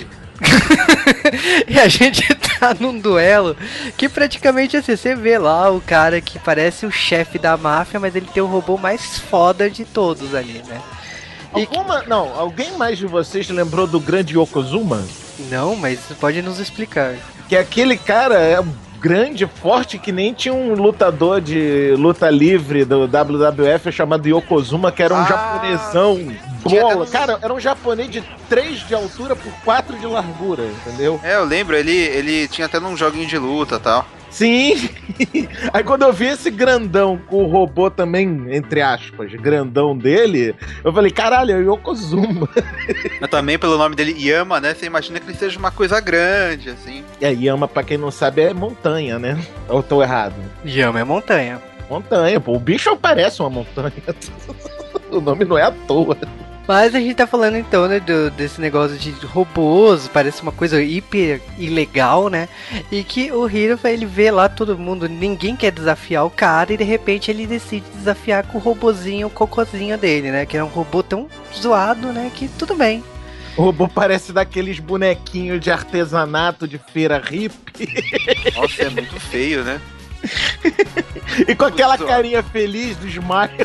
e a gente tá num duelo que praticamente assim, você vê lá o cara que parece o chefe da máfia, mas ele tem o robô mais foda de todos ali, né? E... Alguma, não, alguém mais de vocês lembrou do grande Yokozuma? Não, mas pode nos explicar. Que aquele cara é grande, forte, que nem tinha um lutador de luta livre do WWF chamado Yokozuma, que era um ah, japonesão bola. Cara, era um japonês de 3 de altura por 4 de largura, entendeu? É, eu lembro, ele, ele tinha até num joguinho de luta e tal. Sim! Aí quando eu vi esse grandão com o robô também, entre aspas, grandão dele, eu falei, caralho, é o Yokozuma. Mas também pelo nome dele, Yama, né? Você imagina que ele seja uma coisa grande, assim. É, Yama, pra quem não sabe, é montanha, né? Ou tô errado? Yama é montanha. Montanha, pô. O bicho parece uma montanha. o nome não é à toa. Mas a gente tá falando então, né, do, desse negócio de robôs, parece uma coisa hiper ilegal, né? E que o Hiro, ele vê lá todo mundo, ninguém quer desafiar o cara e de repente ele decide desafiar com o robozinho, o cocôzinho dele, né? Que é um robô tão zoado, né, que tudo bem. O robô parece daqueles bonequinhos de artesanato de feira hippie. Nossa, é muito feio, né? e com aquela carinha feliz do smile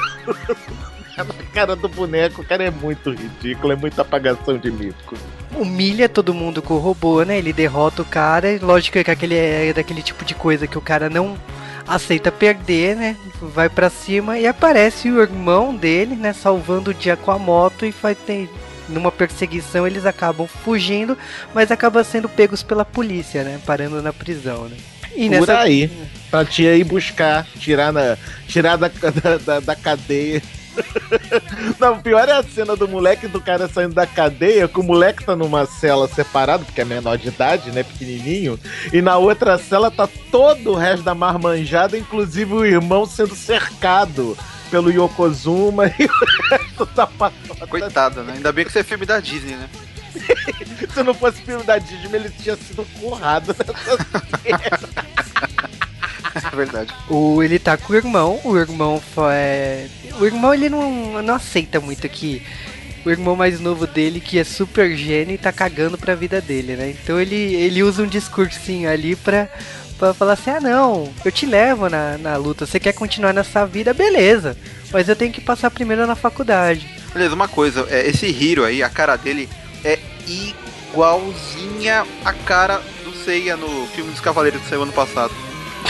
na cara do boneco, o cara é muito ridículo, é muita apagação de mico. Humilha todo mundo com o robô, né? Ele derrota o cara, lógico que aquele é daquele tipo de coisa que o cara não aceita perder, né? Vai para cima e aparece o irmão dele, né? Salvando o dia com a moto e faz ter numa perseguição eles acabam fugindo, mas acabam sendo pegos pela polícia, né? Parando na prisão, né? E Por nessa... aí, pra te ir buscar, tirar, na, tirar da, da, da cadeia Não, pior é a cena do moleque do cara saindo da cadeia, que o moleque tá numa cela separado, porque é menor de idade, né? Pequenininho. E na outra cela tá todo o resto da marmanjada, inclusive o irmão sendo cercado pelo Yokozuma e o resto da patota. Coitado, né? Ainda bem que isso é filme da Disney, né? Se não fosse filme da Disney, ele tinha sido currado nessa cena. É verdade. O, ele tá com o irmão, o irmão é. O irmão ele não, não aceita muito que o irmão mais novo dele, que é super gênio, e tá cagando pra vida dele, né? Então ele, ele usa um discursinho ali pra, pra falar assim: ah, não, eu te levo na, na luta, você quer continuar nessa vida, beleza, mas eu tenho que passar primeiro na faculdade. Beleza, uma coisa, é, esse Hiro aí, a cara dele é igualzinha a cara do Seiya no filme dos Cavaleiros que saiu ano passado.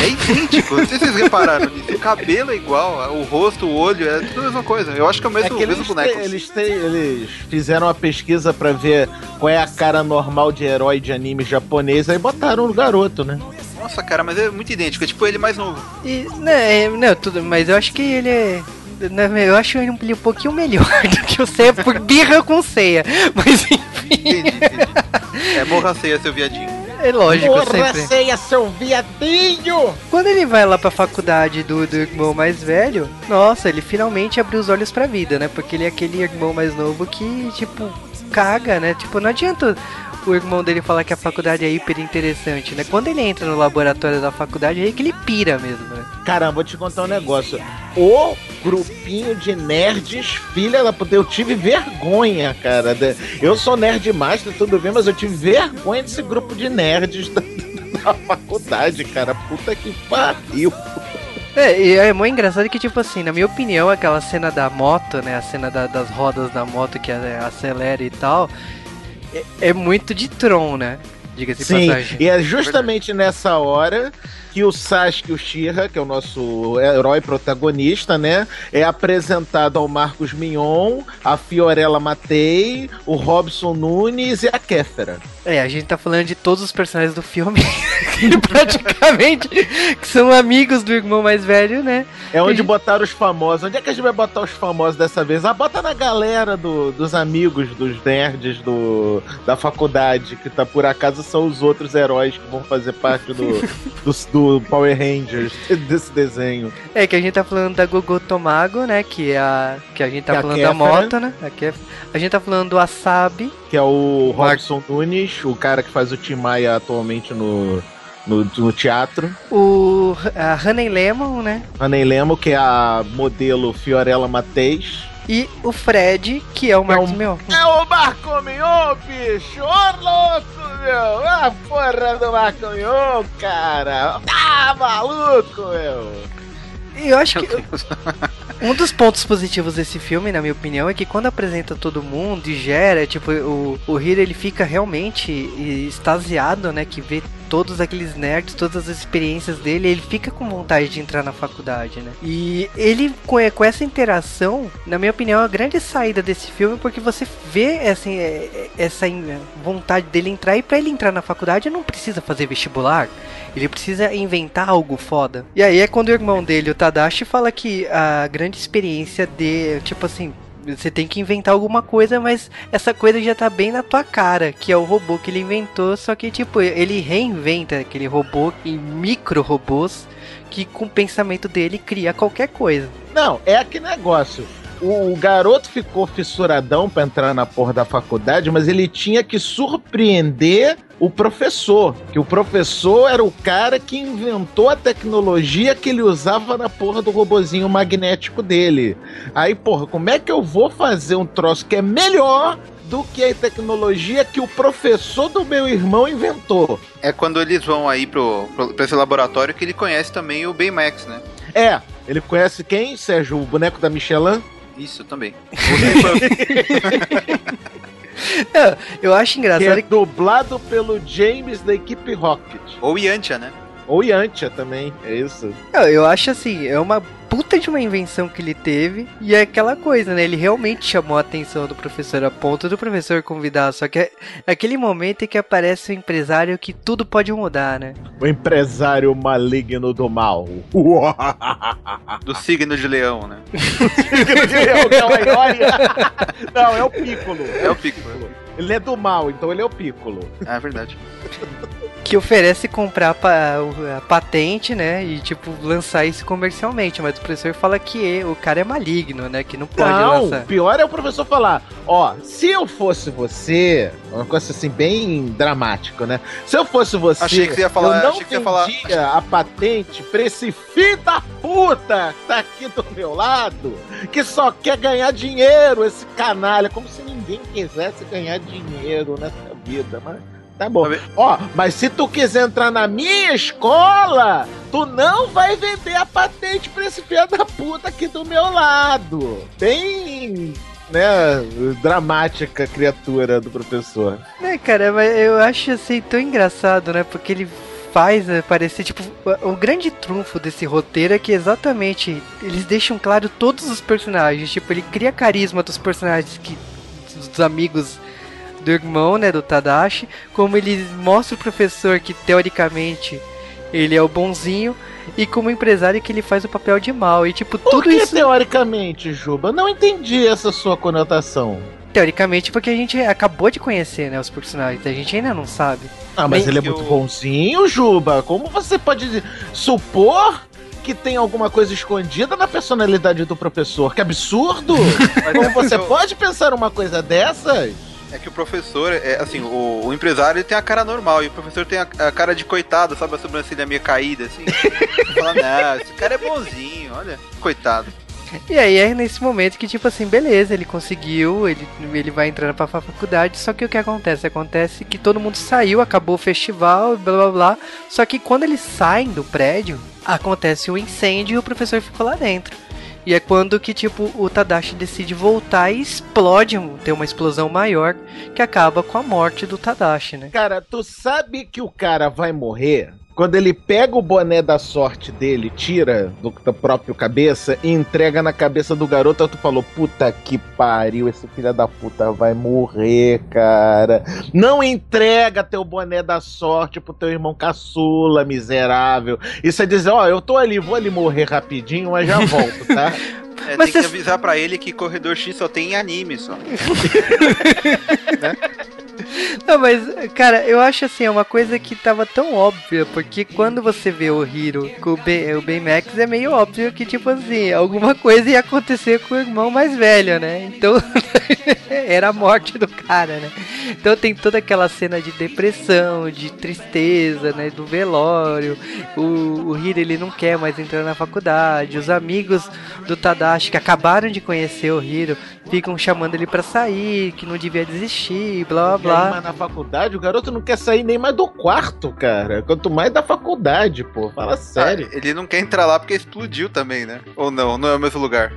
É idêntico, não sei se vocês repararam nisso. O cabelo é igual, o rosto, o olho, é tudo a mesma coisa. Eu acho que é o mesmo, é mesmo boneco. eles, têm, eles fizeram uma pesquisa para ver qual é a cara normal de herói de anime japonês, aí botaram o garoto, né? Nossa, cara, mas é muito idêntico, é tipo ele mais novo. E, né, não, tudo, mas eu acho que ele é. Né, eu acho ele um pouquinho melhor do que o Ceia por birra com ceia. Mas enfim. Entendi, entendi. É morra ceia, seu viadinho. É lógico, Porra, sempre. ceia, seu viadinho! Quando ele vai lá pra faculdade do, do irmão mais velho, nossa, ele finalmente abriu os olhos pra vida, né? Porque ele é aquele irmão mais novo que, tipo, caga, né? Tipo, não adianta o irmão dele falar que a faculdade é hiper interessante, né? Quando ele entra no laboratório da faculdade, é aí que ele pira mesmo, né? Caramba, vou te contar um negócio. O grupinho de nerds, filha da puta, eu tive vergonha, cara. Eu sou nerd master, tudo bem, mas eu tive vergonha desse grupo de nerds da, da faculdade, cara. Puta que pariu. É, e é muito engraçado que, tipo assim, na minha opinião, aquela cena da moto, né? A cena da, das rodas da moto que acelera e tal, é, é muito de Tron, né? Diga-se Sim, passagem. e é justamente nessa hora que o Sasuke Uchiha, que é o nosso herói protagonista, né, é apresentado ao Marcos Mignon, a Fiorella Matei, o Robson Nunes e a Kéfera. É, a gente tá falando de todos os personagens do filme, praticamente, que são amigos do irmão mais velho, né? É onde gente... botaram os famosos. Onde é que a gente vai botar os famosos dessa vez? Ah, bota na galera do, dos amigos, dos nerds do, da faculdade, que tá por acaso são os outros heróis que vão fazer parte do, do, do Power Rangers, desse desenho. É, que a gente tá falando da Gogo Tomago, né? Que é a. Que a gente tá que falando da moto, né? A, Kef... a gente tá falando do Asabi. Que é o Robson Nunes, o cara que faz o Tim Maia atualmente no, no, no teatro. O, a Honey Lemon, né? Honey Lemon, que é a modelo Fiorella Mateis. E o Fred, que é o Marcos É o- Mion. É o Marco Mignon, bicho! Ô, louco, meu! A porra do Marco Mignon, cara! Tá maluco, meu! E eu acho que um dos pontos positivos desse filme, na minha opinião, é que quando apresenta todo mundo e gera, tipo, o, o Hiro ele fica realmente extasiado, né? Que vê todos aqueles nerds, todas as experiências dele, ele fica com vontade de entrar na faculdade, né? E ele, com, com essa interação, na minha opinião, é a grande saída desse filme, porque você vê essa, é, essa vontade dele entrar, e pra ele entrar na faculdade não precisa fazer vestibular. Ele precisa inventar algo foda. E aí é quando o irmão dele, o Tadashi, fala que a grande experiência de, tipo assim, você tem que inventar alguma coisa, mas essa coisa já tá bem na tua cara, que é o robô que ele inventou, só que tipo, ele reinventa aquele robô em micro robôs que com o pensamento dele cria qualquer coisa. Não, é aquele negócio. O, o garoto ficou fissuradão pra entrar na porra da faculdade, mas ele tinha que surpreender o professor. Que o professor era o cara que inventou a tecnologia que ele usava na porra do robozinho magnético dele. Aí, porra, como é que eu vou fazer um troço que é melhor do que a tecnologia que o professor do meu irmão inventou? É quando eles vão aí pro, pro, pra esse laboratório que ele conhece também o Baymax, né? É, ele conhece quem, Sérgio? O boneco da Michelin? Isso também. Eu acho Que engraçado é dublado pelo James da equipe Rocket. Ou Yantia, né? Ou Yantia também, é isso. Eu, eu acho assim, é uma puta de uma invenção que ele teve. E é aquela coisa, né? Ele realmente chamou a atenção do professor a ponto do professor convidar. Só que é aquele momento em que aparece o empresário que tudo pode mudar, né? O empresário maligno do mal. Do signo de leão, né? Não, é o Piccolo. É o Pico. Ele é do mal, então ele é o Piccolo. É verdade. Que oferece comprar a patente, né? E tipo, lançar isso comercialmente. Mas o professor fala que o cara é maligno, né? Que não pode Não, lançar. o pior é o professor falar: Ó, se eu fosse você, uma coisa assim bem dramático, né? Se eu fosse você, Achei que você ia falar- eu não achei que você ia falar- a patente pra esse filho da puta que tá aqui do meu lado, que só quer ganhar dinheiro, esse canalha, como se ninguém quisesse ganhar dinheiro nessa vida, mas. Tá bom. Tá. Ó, mas se tu quiser entrar na minha escola, tu não vai vender a patente pra esse filho da puta aqui do meu lado. Bem, né, dramática a criatura do professor. É, cara, mas eu acho assim tão engraçado, né? Porque ele faz né, parecer, tipo, o o grande trunfo desse roteiro é que exatamente eles deixam claro todos os personagens. Tipo, ele cria carisma dos personagens que. dos amigos do irmão, né? Do Tadashi. Como ele mostra o professor que teoricamente ele é o bonzinho. E como empresário que ele faz o papel de mal. E tipo, Por tudo que isso. teoricamente, Juba? Eu não entendi essa sua conotação. Teoricamente, porque a gente acabou de conhecer, né, os personagens, a gente ainda não sabe. Ah, mas Bem ele é muito eu- bonzinho, Juba. Como você pode supor que tem alguma coisa escondida na personalidade do professor? Que absurdo! Como você pode pensar uma coisa dessas? É que o professor, é assim, o, o empresário ele tem a cara normal e o professor tem a, a cara de coitado, sabe? A sobrancelha meio caída, assim. Fala, não, esse cara é bonzinho, olha. Coitado. E aí é nesse momento que, tipo assim, beleza, ele conseguiu, ele, ele vai entrando pra faculdade, só que o que acontece? Acontece que todo mundo saiu, acabou o festival, blá blá blá. Só que quando eles saem do prédio, acontece um incêndio e o professor ficou lá dentro. E é quando que, tipo, o Tadashi decide voltar e explode, tem uma explosão maior que acaba com a morte do Tadashi, né? Cara, tu sabe que o cara vai morrer quando ele pega o boné da sorte dele, tira do, da próprio cabeça e entrega na cabeça do garoto, tu falou, puta que pariu, esse filho da puta vai morrer, cara. Não entrega teu boné da sorte pro teu irmão caçula, miserável. Isso é dizer, ó, eu tô ali, vou ali morrer rapidinho, mas já volto, tá? É, Mas tem cês- que avisar pra ele que Corredor X só tem em anime só. Não, mas, cara, eu acho assim, é uma coisa que tava tão óbvia, porque quando você vê o Hiro com o, B, o Baymax, é meio óbvio que, tipo assim, alguma coisa ia acontecer com o irmão mais velho, né? Então, era a morte do cara, né? Então tem toda aquela cena de depressão, de tristeza, né? Do velório. O, o Hiro, ele não quer mais entrar na faculdade. Os amigos do Tadashi, que acabaram de conhecer o Hiro, ficam chamando ele pra sair, que não devia desistir, blá blá blá. Mas na faculdade, o garoto não quer sair nem mais do quarto, cara. Quanto mais da faculdade, pô. Fala sério. Ah, ele não quer entrar lá porque explodiu também, né? Ou não, não é o mesmo lugar.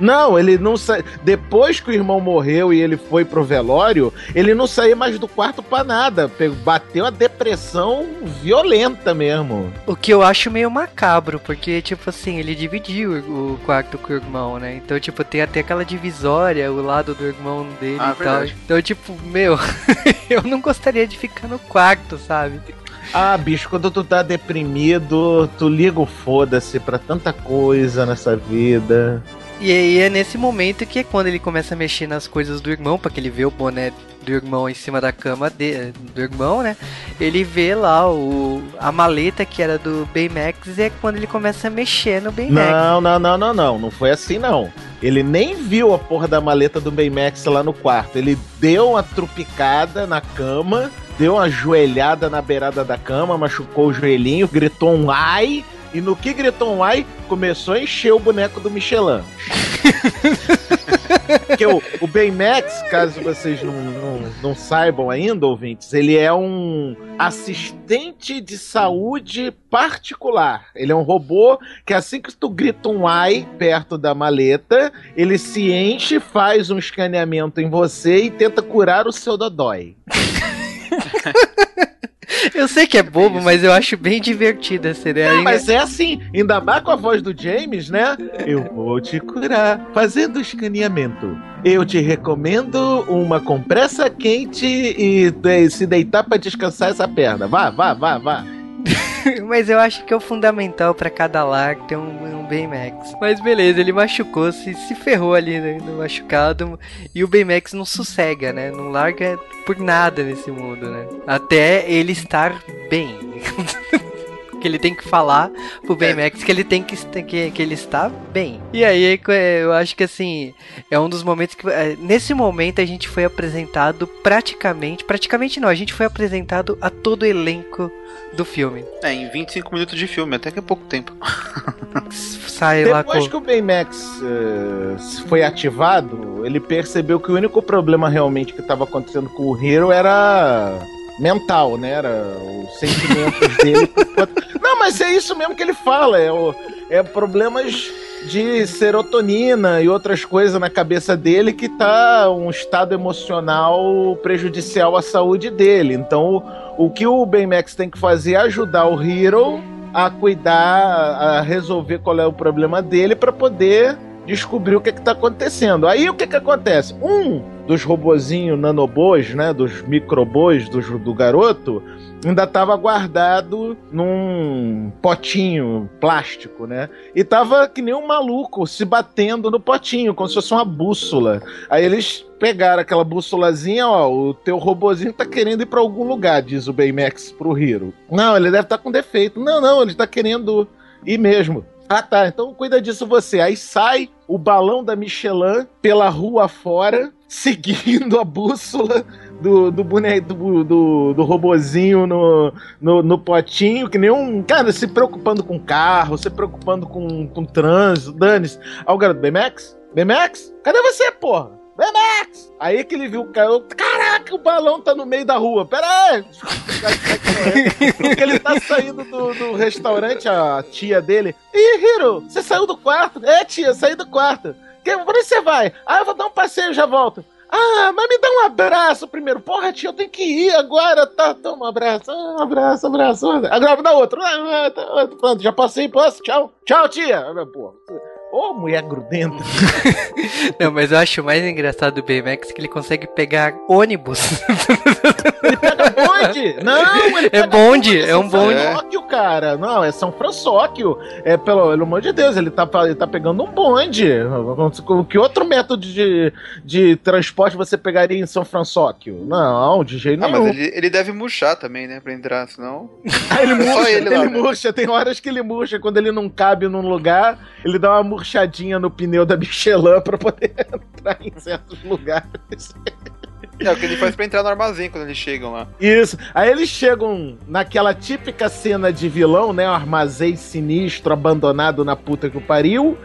Não, ele não sai. Depois que o irmão morreu e ele foi pro velório, ele não saía mais do quarto pra nada. Bateu a depressão violenta mesmo. O que eu acho meio macabro, porque, tipo assim, ele dividiu o quarto com o irmão, né? Então, tipo, tem até aquela divisória, o lado do irmão dele ah, e verdade. tal. Então, tipo, meu, eu não gostaria de ficar no quarto, sabe? Ah, bicho, quando tu tá deprimido, tu liga o foda-se pra tanta coisa nessa vida. E aí é nesse momento que é quando ele começa a mexer nas coisas do irmão, para que ele vê o boné do irmão em cima da cama de, do irmão, né? Ele vê lá o, a maleta que era do Baymax e é quando ele começa a mexer no Baymax. Não, não, não, não, não. Não foi assim, não. Ele nem viu a porra da maleta do Baymax lá no quarto. Ele deu uma trupicada na cama, deu uma joelhada na beirada da cama, machucou o joelhinho, gritou um ai e no que gritou um ai, começou a encher o boneco do Michelin. Porque o, o Baymax, caso vocês não, não, não, saibam ainda, ouvintes, ele é um assistente de saúde particular. Ele é um robô que assim que tu grita um ai perto da maleta, ele se enche, faz um escaneamento em você e tenta curar o seu dodói. Eu sei que é bobo, mas eu acho bem divertida essa ideia. Não, mas é assim, ainda mais com a voz do James, né? Eu vou te curar fazendo escaneamento. Eu te recomendo uma compressa quente e se deitar para descansar essa perna. Vá, vá, vá, vá. Mas eu acho que é o fundamental para cada lar ter um, um Baymax. Mas beleza, ele machucou-se, se ferrou ali né, no machucado. E o Baymax não sossega, né? Não larga por nada nesse mundo, né? Até ele estar bem. que ele tem que falar pro Baymax que ele tem que, que, que ele está bem. E aí é, eu acho que assim, é um dos momentos que. É, nesse momento a gente foi apresentado praticamente. Praticamente não, a gente foi apresentado a todo o elenco do filme. É, em 25 minutos de filme, até que é pouco tempo. Sai Depois lá Depois que o Baymax uh, foi ativado, ele percebeu que o único problema realmente que estava acontecendo com o Hero era mental, né? Era os sentimentos dele. Não, mas é isso mesmo que ele fala. É, o, é problemas de serotonina e outras coisas na cabeça dele que tá um estado emocional prejudicial à saúde dele. Então, o, que o Baymax tem que fazer é ajudar o Hero a cuidar, a resolver qual é o problema dele para poder descobrir o que está acontecendo. Aí o que, que acontece? Um dos robozinhos nanobos, né, dos microbos do, do garoto, ainda estava guardado num potinho plástico, né? E tava que nem um maluco se batendo no potinho, como se fosse uma bússola. Aí eles pegaram aquela bússolazinha, ó, o teu robozinho tá querendo ir para algum lugar, diz o Baymax pro Hiro. Não, ele deve estar tá com defeito. Não, não, ele tá querendo ir mesmo. Ah, tá. Então cuida disso você. Aí sai o balão da Michelin pela rua fora, seguindo a bússola do, do boneco do, do, do robozinho no, no, no, potinho, que nem um. Cara, se preocupando com carro, se preocupando com, com trânsito, dane-se. Aí o garoto, BMX? BMX? Cadê você, porra? Benex! Aí que ele viu o cara, caraca, o balão tá no meio da rua, pera aí! Porque ele tá saindo do, do, restaurante, a tia dele, Ih, Hiro, você saiu do quarto? É, tia, saí do quarto. Que, pra onde você vai? Ah, eu vou dar um passeio, já volto. Ah, mas me dá um abraço primeiro. Porra, tia, eu tenho que ir agora. Tá, toma um abraço. Ah, um abraço, abraço. Agora vou dar outro. Ah, tá, pronto, já passei, posso? Tchau. Tchau, tia. Porra. Ô, oh, mulher grudenta. Não, mas eu acho mais engraçado do BMX que ele consegue pegar ônibus. ele pega bonde! Não, ele É bonde, tudo, é um São bonde. Françóquio, cara. Não, é São Françóquio. É, pelo, pelo amor de Deus, ele tá, ele tá pegando um bonde. Que outro método de, de transporte você pegaria em São Françóquio? Não, de jeito Ah, nenhum. mas ele, ele deve murchar também, né? Pra entrar, senão. Ah, ele murcha, ele ele, lá, né? murcha. Tem horas que ele murcha. Quando ele não cabe num lugar, ele dá uma murchadinha no pneu da Michelin pra poder entrar em certos lugares. É o que ele faz pra entrar no armazém quando eles chegam lá. Isso. Aí eles chegam naquela típica cena de vilão, né? Um armazém sinistro, abandonado na puta que o pariu.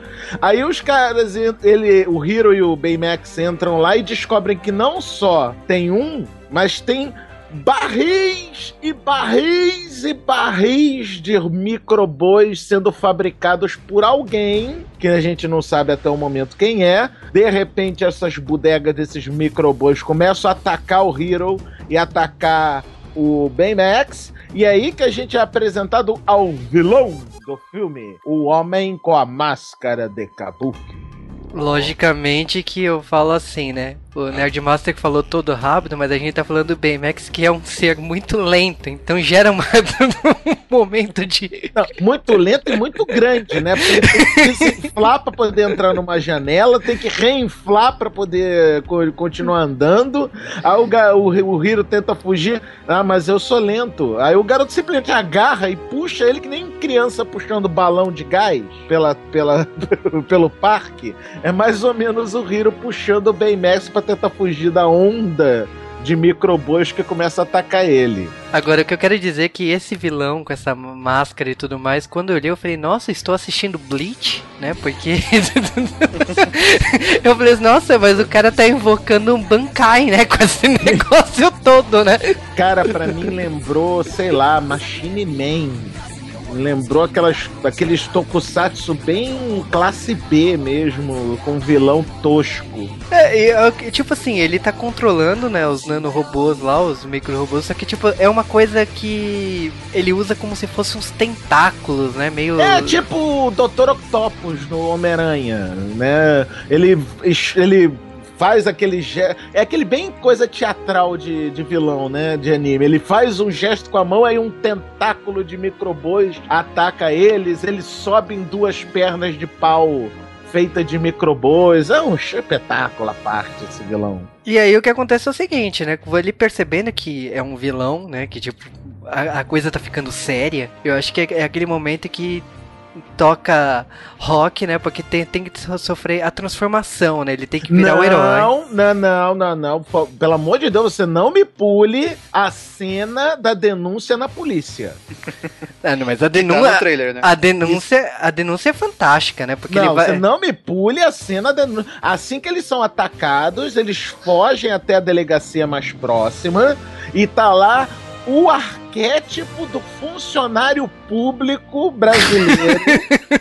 Aí os caras, ele, o Hiro e o Baymax entram lá e descobrem que não só tem um, mas tem barris e barris e barris de microbois sendo fabricados por alguém que a gente não sabe até o momento quem é. De repente, essas bodegas desses microbois começam a atacar o Hero e atacar o Baymax. E é aí que a gente é apresentado ao vilão do filme, o Homem com a Máscara de Kabuki. Logicamente que eu falo assim, né? O Nerdmaster que falou todo rápido, mas a gente tá falando do Baymax que é um ser muito lento, então gera uma- um momento de. Não, muito lento e muito grande, né? Porque ele tem que se inflar pra poder entrar numa janela, tem que reinflar pra poder co- continuar andando. Aí o, o, o Hiro tenta fugir. Ah, mas eu sou lento. Aí o garoto simplesmente agarra e puxa ele que nem criança puxando balão de gás pela, pela, pelo parque. É mais ou menos o Hiro puxando o Baymax pra tentar fugir da onda de microbois que começa a atacar ele. Agora, o que eu quero dizer é que esse vilão com essa máscara e tudo mais, quando eu olhei, eu falei, nossa, estou assistindo Bleach, né? Porque. eu falei, nossa, mas o cara tá invocando um Bankai, né? Com esse negócio todo, né? Cara, pra mim lembrou, sei lá, Machine Man. Lembrou aquelas, aqueles tokusatsu bem classe B mesmo, com vilão tosco. É, e, tipo assim, ele tá controlando, né, os nanorobôs lá, os micro-robôs, só que, tipo, é uma coisa que ele usa como se fossem uns tentáculos, né, meio... É tipo o Dr. Octopus no Homem-Aranha, né? Ele, ele faz aquele gesto. É aquele bem coisa teatral de, de vilão, né? De anime. Ele faz um gesto com a mão, aí um tentáculo de microbois ataca eles, ele sobe em duas pernas de pau feita de microbois. É um espetáculo a parte esse vilão. E aí o que acontece é o seguinte, né, ele percebendo que é um vilão, né, que, tipo, a, a coisa tá ficando séria, eu acho que é, é aquele momento que toca rock, né? Porque tem, tem que so- sofrer a transformação, né? Ele tem que virar não, o herói. Não, não, não, não. Pelo amor de Deus, você não me pule a cena da denúncia na polícia. Ah, não, mas a Tá denúncia. trailer, né? A denúncia, a denúncia é fantástica, né? Porque não, ele vai. você não me pule a cena da denúncia. Assim que eles são atacados, eles fogem até a delegacia mais próxima e tá lá o arquétipo do funcionário público brasileiro,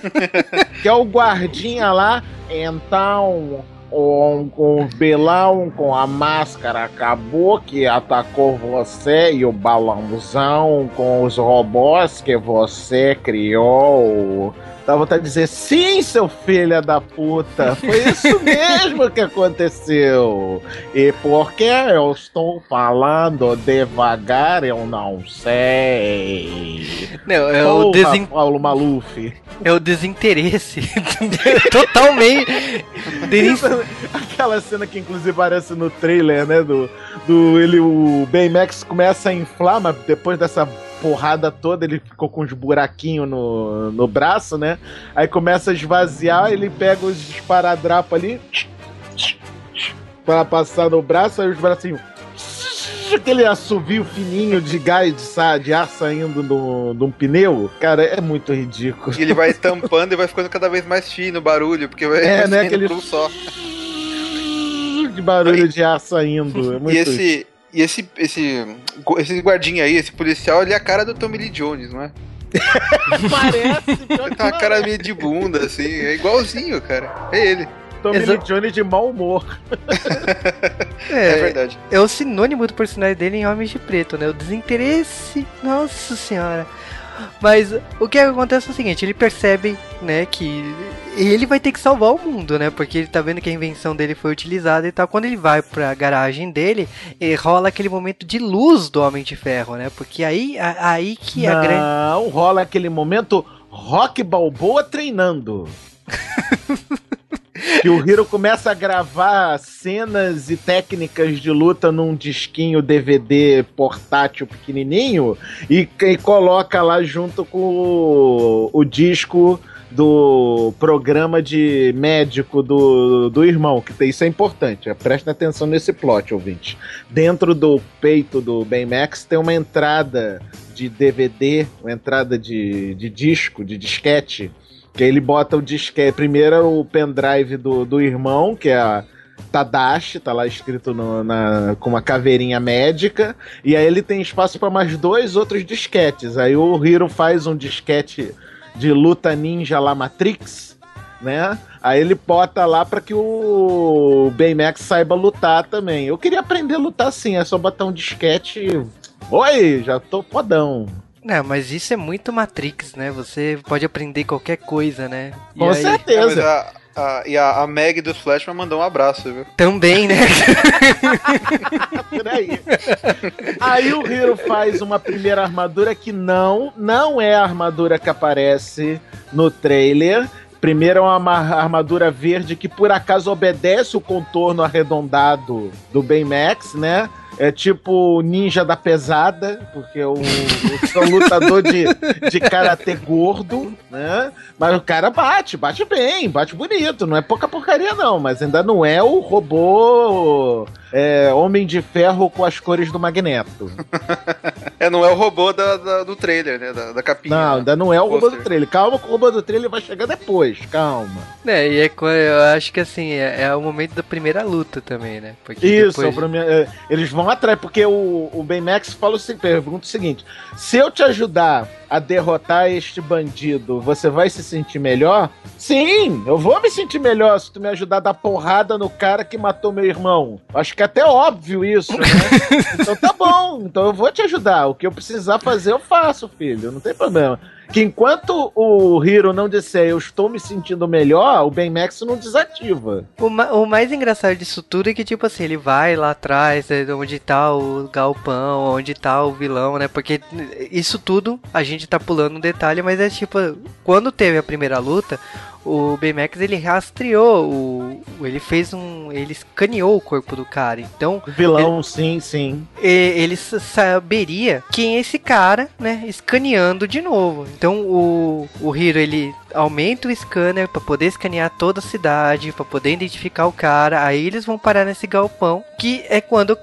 que é o guardinha lá. Então, o, o vilão com a máscara acabou que atacou você e o balãozão com os robôs que você criou. Dá vontade de dizer, sim, seu filho da puta, foi isso mesmo que aconteceu. E por que eu estou falando devagar, eu não sei. Não, é o, desen- Paulo Maluf. é o desinteresse. Totalmente. Aquela cena que inclusive aparece no trailer, né? Do, do ele, o Baymax começa a inflar, mas depois dessa porrada toda, ele ficou com uns buraquinhos no, no braço, né? Aí começa a esvaziar, ele pega os esparadrapos ali para passar no braço, aí os bracinhos. Aquele assovio fininho de gás de, sa- de ar saindo do- de um pneu, cara, é muito ridículo. E ele vai estampando e vai ficando cada vez mais fino o barulho, porque vai É, né? Aquele só. de barulho de ar saindo. É E esse. E esse, esse, esse guardinha aí, esse policial, ele é a cara do Tommy Lee Jones, não é? parece. Ele tem uma cara meio de bunda, assim, é igualzinho, cara. É ele. Tommy Exa- Lee Jones de mau humor. É, É, verdade. é o sinônimo do personagem dele em Homens de Preto, né? O desinteresse. Nossa senhora. Mas o que acontece é o seguinte, ele percebe, né, que ele vai ter que salvar o mundo, né? Porque ele tá vendo que a invenção dele foi utilizada e tal. Quando ele vai pra garagem dele, rola aquele momento de luz do Homem de Ferro, né? Porque aí, aí que Não, a grande. Não, rola aquele momento Rock Balboa treinando. que o Hiro começa a gravar cenas e técnicas de luta num disquinho DVD portátil pequenininho e, e coloca lá junto com o, o disco do programa de médico do, do irmão, que isso é importante. Presta atenção nesse plot, ouvinte. Dentro do peito do Baymax tem uma entrada de DVD, uma entrada de, de disco, de disquete, que ele bota o disquete. Primeiro é o pendrive do, do irmão, que é a Tadashi, tá lá escrito no, na, com uma caveirinha médica, e aí ele tem espaço para mais dois outros disquetes. Aí o Hiro faz um disquete de luta ninja lá Matrix, né? Aí ele bota lá para que o Baymax saiba lutar também. Eu queria aprender a lutar assim, é só botar um disquete. Oi, já tô fodão. Não, mas isso é muito Matrix, né? Você pode aprender qualquer coisa, né? E Com aí... certeza. É, a, a, e a, a Meg do Flash vai mandar um abraço, viu? Também, né? Por aí. Aí o Hiro faz uma primeira armadura que não, não é a armadura que aparece no trailer. Primeiro é uma armadura verde que por acaso obedece o contorno arredondado do Baymax, né? É tipo ninja da pesada, porque o, o um lutador de, de karatê gordo, né? Mas o cara bate, bate bem, bate bonito. Não é pouca porcaria, não, mas ainda não é o robô é, Homem de Ferro com as cores do Magneto. é, não é o robô da, da, do trailer, né? Da, da capinha. Não, ainda não é o robô do trailer. Calma que o robô do trailer vai chegar depois, calma. É, e é, eu acho que assim, é, é o momento da primeira luta também, né? Porque Isso, depois... é, eles vão atrás, porque o, o Baymax fala o, pergunta o seguinte: se eu te ajudar a derrotar este bandido, você vai se sentir melhor? Sim, eu vou me sentir melhor se tu me ajudar a dar porrada no cara que matou meu irmão. Acho que é até óbvio isso, né? então tá bom, então eu vou te ajudar. O que eu precisar fazer, eu faço, filho. Não tem problema que enquanto o Hiro não disser eu estou me sentindo melhor, o Ben Max não desativa. O, ma o, mais engraçado disso tudo é que, tipo assim, ele vai lá atrás, é, onde tá o galpão, onde tá o vilão, né? Porque isso tudo a gente tá pulando um detalhe, mas é tipo, quando teve a primeira luta, o Baymax ele rastreou, o, ele fez um, ele escaneou o corpo do cara. Então, vilão, ele, sim, sim. Ele saberia quem é esse cara, né, escaneando de novo. Então, o o Hiro ele aumenta o scanner para poder escanear toda a cidade, para poder identificar o cara. Aí eles vão parar nesse galpão, que é quando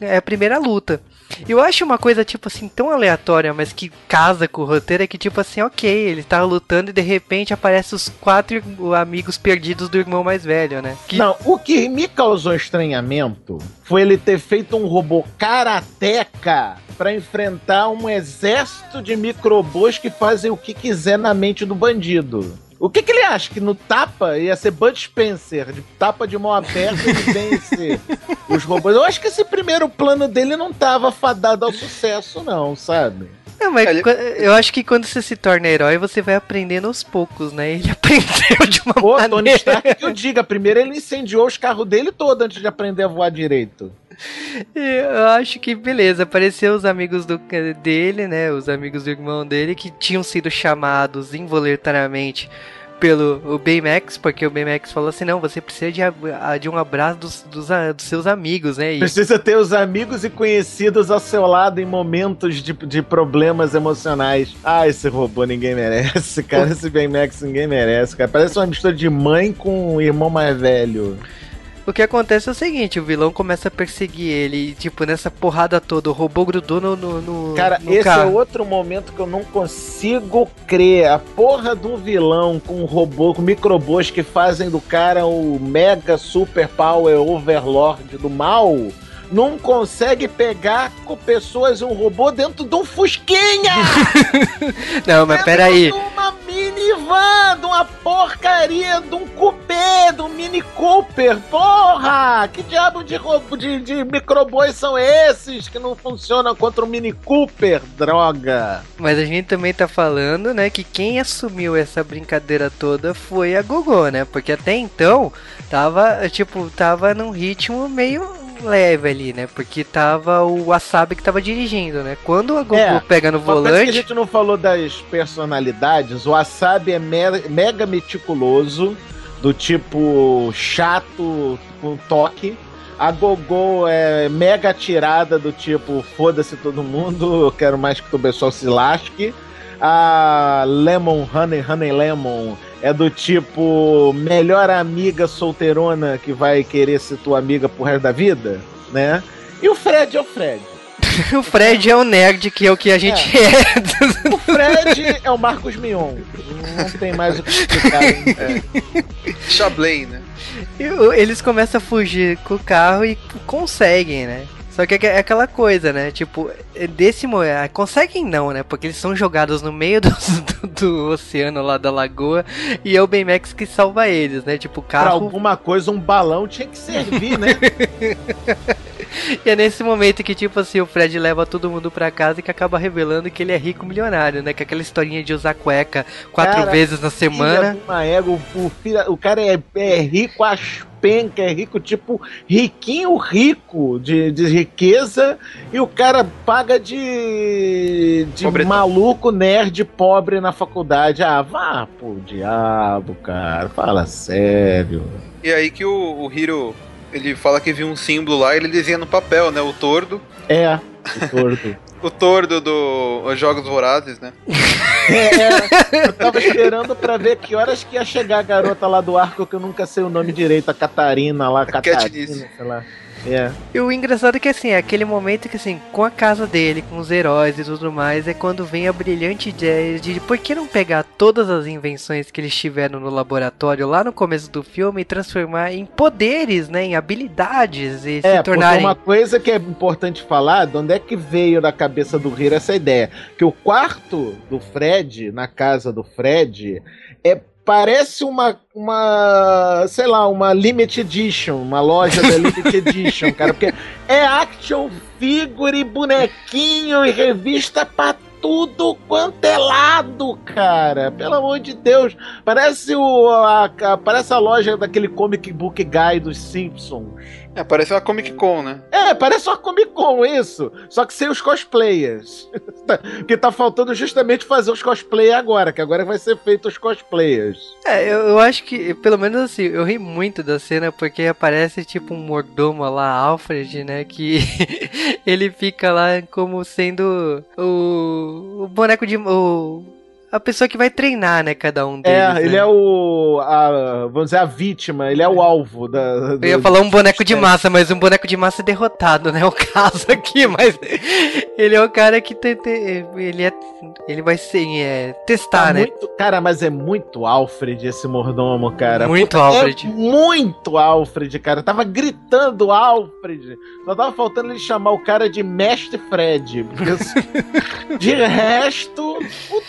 é a primeira luta. Eu acho uma coisa, tipo assim, tão aleatória, mas que casa com o roteiro, é que, tipo assim, ok, ele tá lutando e de repente aparece os quatro amigos perdidos do irmão mais velho, né? Que... Não, o que me causou estranhamento foi ele ter feito um robô karateca para enfrentar um exército de microbos que fazem o que quiser na mente do bandido. O que, que ele acha? Que no tapa ia ser Bud Spencer, de tapa de mão aberta e vence os robôs? Eu acho que esse primeiro plano dele não tava fadado ao sucesso, não, sabe? Não, mas ele... eu acho que quando você se torna herói, você vai aprendendo aos poucos, né? Ele aprendeu de uma Pô, maneira... Tony Stark que eu diga, primeiro ele incendiou os carros dele todo antes de aprender a voar direito. Eu acho que beleza, apareceu os amigos do, dele, né? Os amigos do irmão dele que tinham sido chamados involuntariamente pelo o Baymax, porque o Baymax falou assim: não, você precisa de, de um abraço dos, dos, dos, seus amigos, né? E... Precisa ter os amigos e conhecidos ao seu lado em momentos de, de problemas emocionais. Ah, esse robô ninguém merece, cara. Esse Baymax ninguém merece, cara. Parece uma mistura de mãe com o irmão mais velho. O que acontece é o seguinte, o vilão começa a perseguir ele, e, tipo, nessa porrada toda, o robô grudou no, no, no Cara, no esse é carro. é outro momento que eu não consigo crer. A porra do vilão com um robô, com microbôs que fazem do cara o mega super power overlord do mal não consegue pegar com pessoas um robô dentro de um Fusquinha! não, mas peraí. De uma minivan, de uma porca porcaria de um cupê, de um Mini Cooper. Porra! Que diabo de, roubo, de, de microbois são esses que não funcionam contra o Mini Cooper? Droga! Mas a gente também tá falando, né, que quem assumiu essa brincadeira toda foi a Gogô, né? Porque até então tava, tipo, tava num ritmo meio leve ali, né? Porque tava o Wasabi que tava dirigindo, né? Quando a Goku É, pega no coisa que a volante, gente não falou das personalidades, o Wasabi é me- mega meticuloso, do tipo chato com toque. A Gogô é mega tirada, do tipo foda-se todo mundo, eu quero mais que o pessoal se lasque. A Lemon, Honey, Honey Lemon é do tipo melhor amiga solteirona que vai querer ser tua amiga pro resto da vida, né? E o Fred é o Fred. o Fred é o nerd que é o que a gente é. O Fred é o Marcos Mion. Não tem mais o que explicar. hein? Chablay, né? E eles começam a fugir com o carro e conseguem, né? Só que é aquela coisa, né? Tipo, desse mo- ah, conseguem não, né? Porque eles são jogados no meio do, do, do oceano lá da lagoa e é o Baymax que salva eles, né? Tipo, o Pra carro alguma coisa, um balão tinha que servir, né? E é nesse momento que, tipo assim, o Fred leva todo mundo pra casa e que acaba revelando que ele é rico milionário, né? Que é aquela historinha de usar cueca quatro Cara, vezes na semana. Uma égua, o, filho- o cara é, é rico às pencas, é rico, tipo, riquinho rico de, de riqueza, e o cara paga de, de Pobretão. maluco nerd pobre na faculdade. Ah, vá pro diabo, cara, fala sério. E aí que o, o Hiro, ele fala que viu um símbolo lá, ele desenha no papel, né? O tordo. É, o torto. O tordo do os Jogos Vorazes, né? É, eu tava esperando pra ver que horas que ia chegar a garota lá do arco, que eu nunca sei o nome direito, a Catarina lá, Catarina, Katniss. sei lá. É. E o engraçado é que, assim, é aquele momento que, assim, com a casa dele, com os heróis e tudo mais, é quando vem a brilhante ideia de por que não pegar todas as invenções que eles tiveram no laboratório lá no começo do filme e transformar em poderes, né? Em habilidades e É, se tornarem. uma coisa que é importante falar, de onde é que veio da cabeça do Hiro essa ideia? Que o quarto do Fred, na casa do Fred, é parece uma, uma, sei lá, uma limited edition, uma loja da limited edition, cara, porque é action figure, bonequinho e revista pra tudo quanto é lado, cara. Pelo amor de Deus. Parece o a, a- parece a loja daquele comic book guy dos Simpsons. É, parece uma Comic Con, né? É, parece uma Comic Con isso. Só que sem os cosplayers. que tá faltando justamente fazer os cosplay agora, que agora vai ser feito os cosplayers. É, eu, eu acho que, pelo menos assim, eu ri muito da cena porque aparece tipo um mordomo lá, Alfred, né? Que ele fica lá como sendo o, o boneco de. O, a pessoa que vai treinar, né? Cada um deles. é, ele né? é o. a- vamos dizer, a vítima, ele é o alvo da. Eu ia falar um boneco de massa, mas um boneco de massa derrotado, né? O caso aqui, mas ele é o cara que tem- ele é ele vai ser é, testar, Tá né? muito, cara, mas é muito Alfred esse mordomo, cara. Muito É Alfred. muito Alfred, cara. Tava gritando Alfred. Só tava faltando ele chamar o cara de Mestre Fred. Porque, de resto, puta,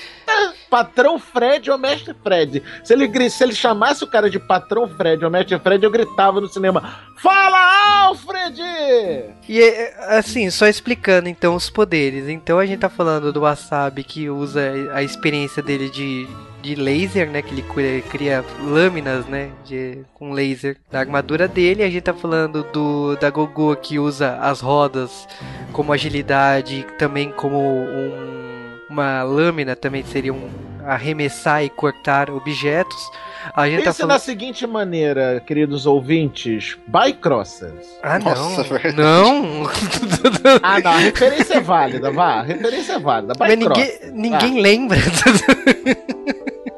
patrão Fred ou Mestre Fred. Se ele, se ele chamasse o cara de patrão Fred ou Mestre Fred, eu gritava no cinema: Fala, Alfred! E é, assim, só explicando então os poderes. Então a gente tá falando do Wasabi que usa a experiência dele de, de laser, né? Que ele cria, cria lâminas, né? De, com laser da armadura dele. A gente tá falando do da Gogo que usa as rodas como agilidade, também como um, uma lâmina, também seria um arremessar e cortar objetos. A gente tá Pense na falando. seguinte maneira, queridos ouvintes: Bycrossers. Ah, não. Nossa, verdade. não. Ah, não, a referência é válida, vá. A referência é válida. Mas Bycross. ninguém, ninguém lembra.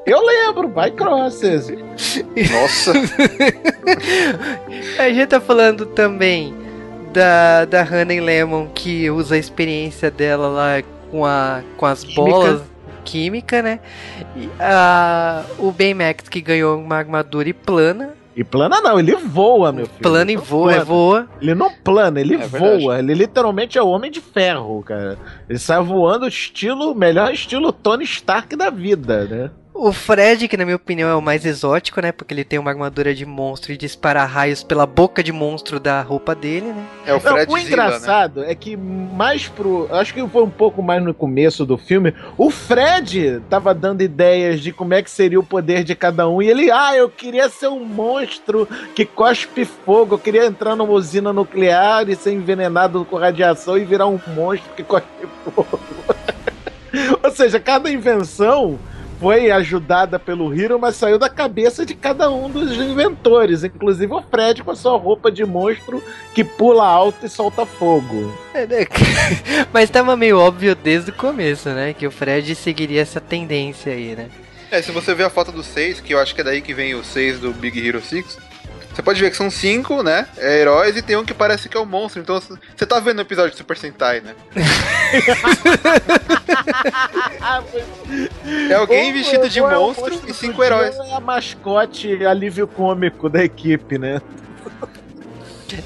Eu lembro, Bycrossers. Nossa. A gente tá falando também da, da Honey Lemon que usa a experiência dela lá com, a, com as Química. bolas química, né? E a, o Baymax que ganhou uma armadura e plana. E plana não, ele voa, meu filho. Plana e voa, é plana. voa. Ele não plana, ele É verdade. voa. Ele literalmente é o homem de ferro, cara. Ele sai voando estilo, melhor estilo Tony Stark da vida, né? O Fred, que na minha opinião é o mais exótico, né? Porque ele tem uma armadura de monstro e dispara raios pela boca de monstro da roupa dele, né? É o Não, Fred o Zilla, né? engraçado é que mais pro. Acho que foi um pouco mais no começo do filme. O Fred tava dando ideias de como é que seria o poder de cada um. E ele, ah, eu queria ser um monstro que cospe fogo. Eu queria entrar numa usina nuclear e ser envenenado com radiação e virar um monstro que cospe fogo. Ou seja, cada invenção foi ajudada pelo Hiro, mas saiu da cabeça de cada um dos inventores, inclusive o Fred com a sua roupa de monstro que pula alto e solta fogo. É, né? Mas tava meio óbvio desde o começo, né? Que o Fred seguiria essa tendência aí, né? É, se você ver a foto do 6, que eu acho que é daí que vem o 6 do Big Hero 6, você pode ver que são cinco, né? É, heróis e tem um que parece que é o monstro. Então você tá vendo o episódio de Super Sentai, né? É alguém Ou- vestido de ou é monstro monstro e cinco heróis. ou É a mascote alívio cômico da equipe, né?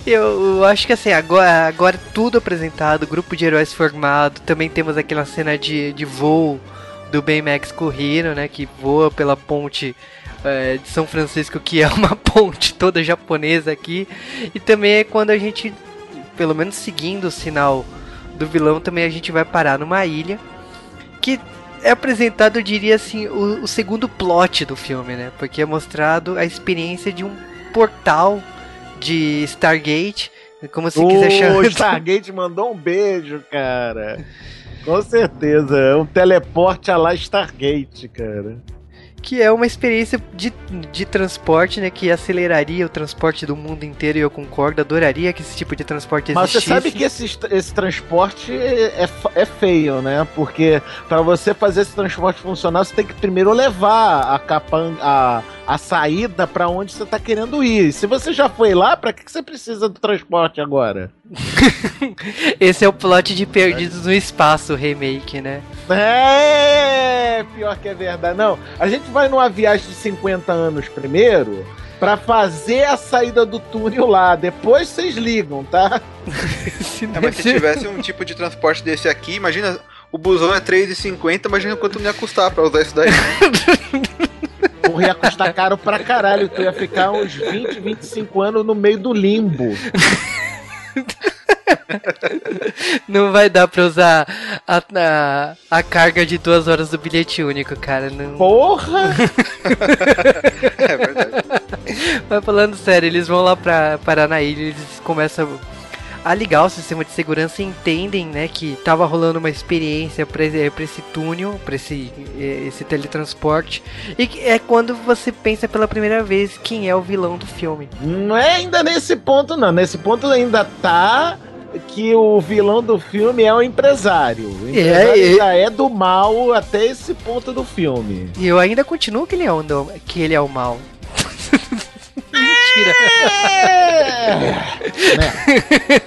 Eu, eu acho que assim, agora, agora tudo apresentado, grupo de heróis formado, também temos aquela cena de, de voo do Baymax com o Hiro, né? Que voa pela ponte é, de São Francisco, que é uma ponte toda japonesa aqui. E também é quando a gente, pelo menos seguindo o sinal do vilão, também a gente vai parar numa ilha que é apresentado, eu diria assim, o, o segundo plot do filme, né? Porque é mostrado a experiência de um portal de Stargate, como se quiser o chamar. Stargate mandou um beijo, cara. Com certeza. É um teleporte a lá Stargate, cara. Que é uma experiência de, de transporte, né, que aceleraria o transporte do mundo inteiro e eu concordo, adoraria que esse tipo de transporte Mas você existisse. sabe que esse, esse transporte é, fa- é feio, né? Porque para você fazer esse transporte funcionar, você tem que primeiro levar a capan a, a saída para onde você tá querendo ir. Se você já foi lá, para que, que você precisa do transporte agora? Esse é o plot de Perdidos no Espaço remake, né? É, pior que é verdade. Não, a gente vai numa viagem de 50 anos primeiro pra fazer a saída do túnel lá. Depois vocês ligam, tá? É, mas se tivesse um tipo de transporte desse aqui, imagina, o busão é 3,50, imagina quanto não ia custar pra usar isso daí. Porra, ia custar caro pra caralho. Tu ia ficar uns 20, 25 anos no meio do limbo. Não vai dar pra usar a, a, a carga de duas horas do bilhete único, cara. Não... Porra! É verdade. Mas falando sério, eles vão lá pra parar na ilha, eles começam a ligar o sistema de segurança entendem, né, que tava rolando uma experiência pra, esse- túnel, pra esse, eh, esse teletransporte. E é quando você pensa pela primeira vez quem é o vilão do filme. Não é ainda nesse ponto, não. Nesse ponto ainda tá que o vilão do filme é o empresário. O empresário É, é. ainda é do mal até esse ponto do filme. E eu ainda continuo que ele é o, do- que ele é o mal. Mentira.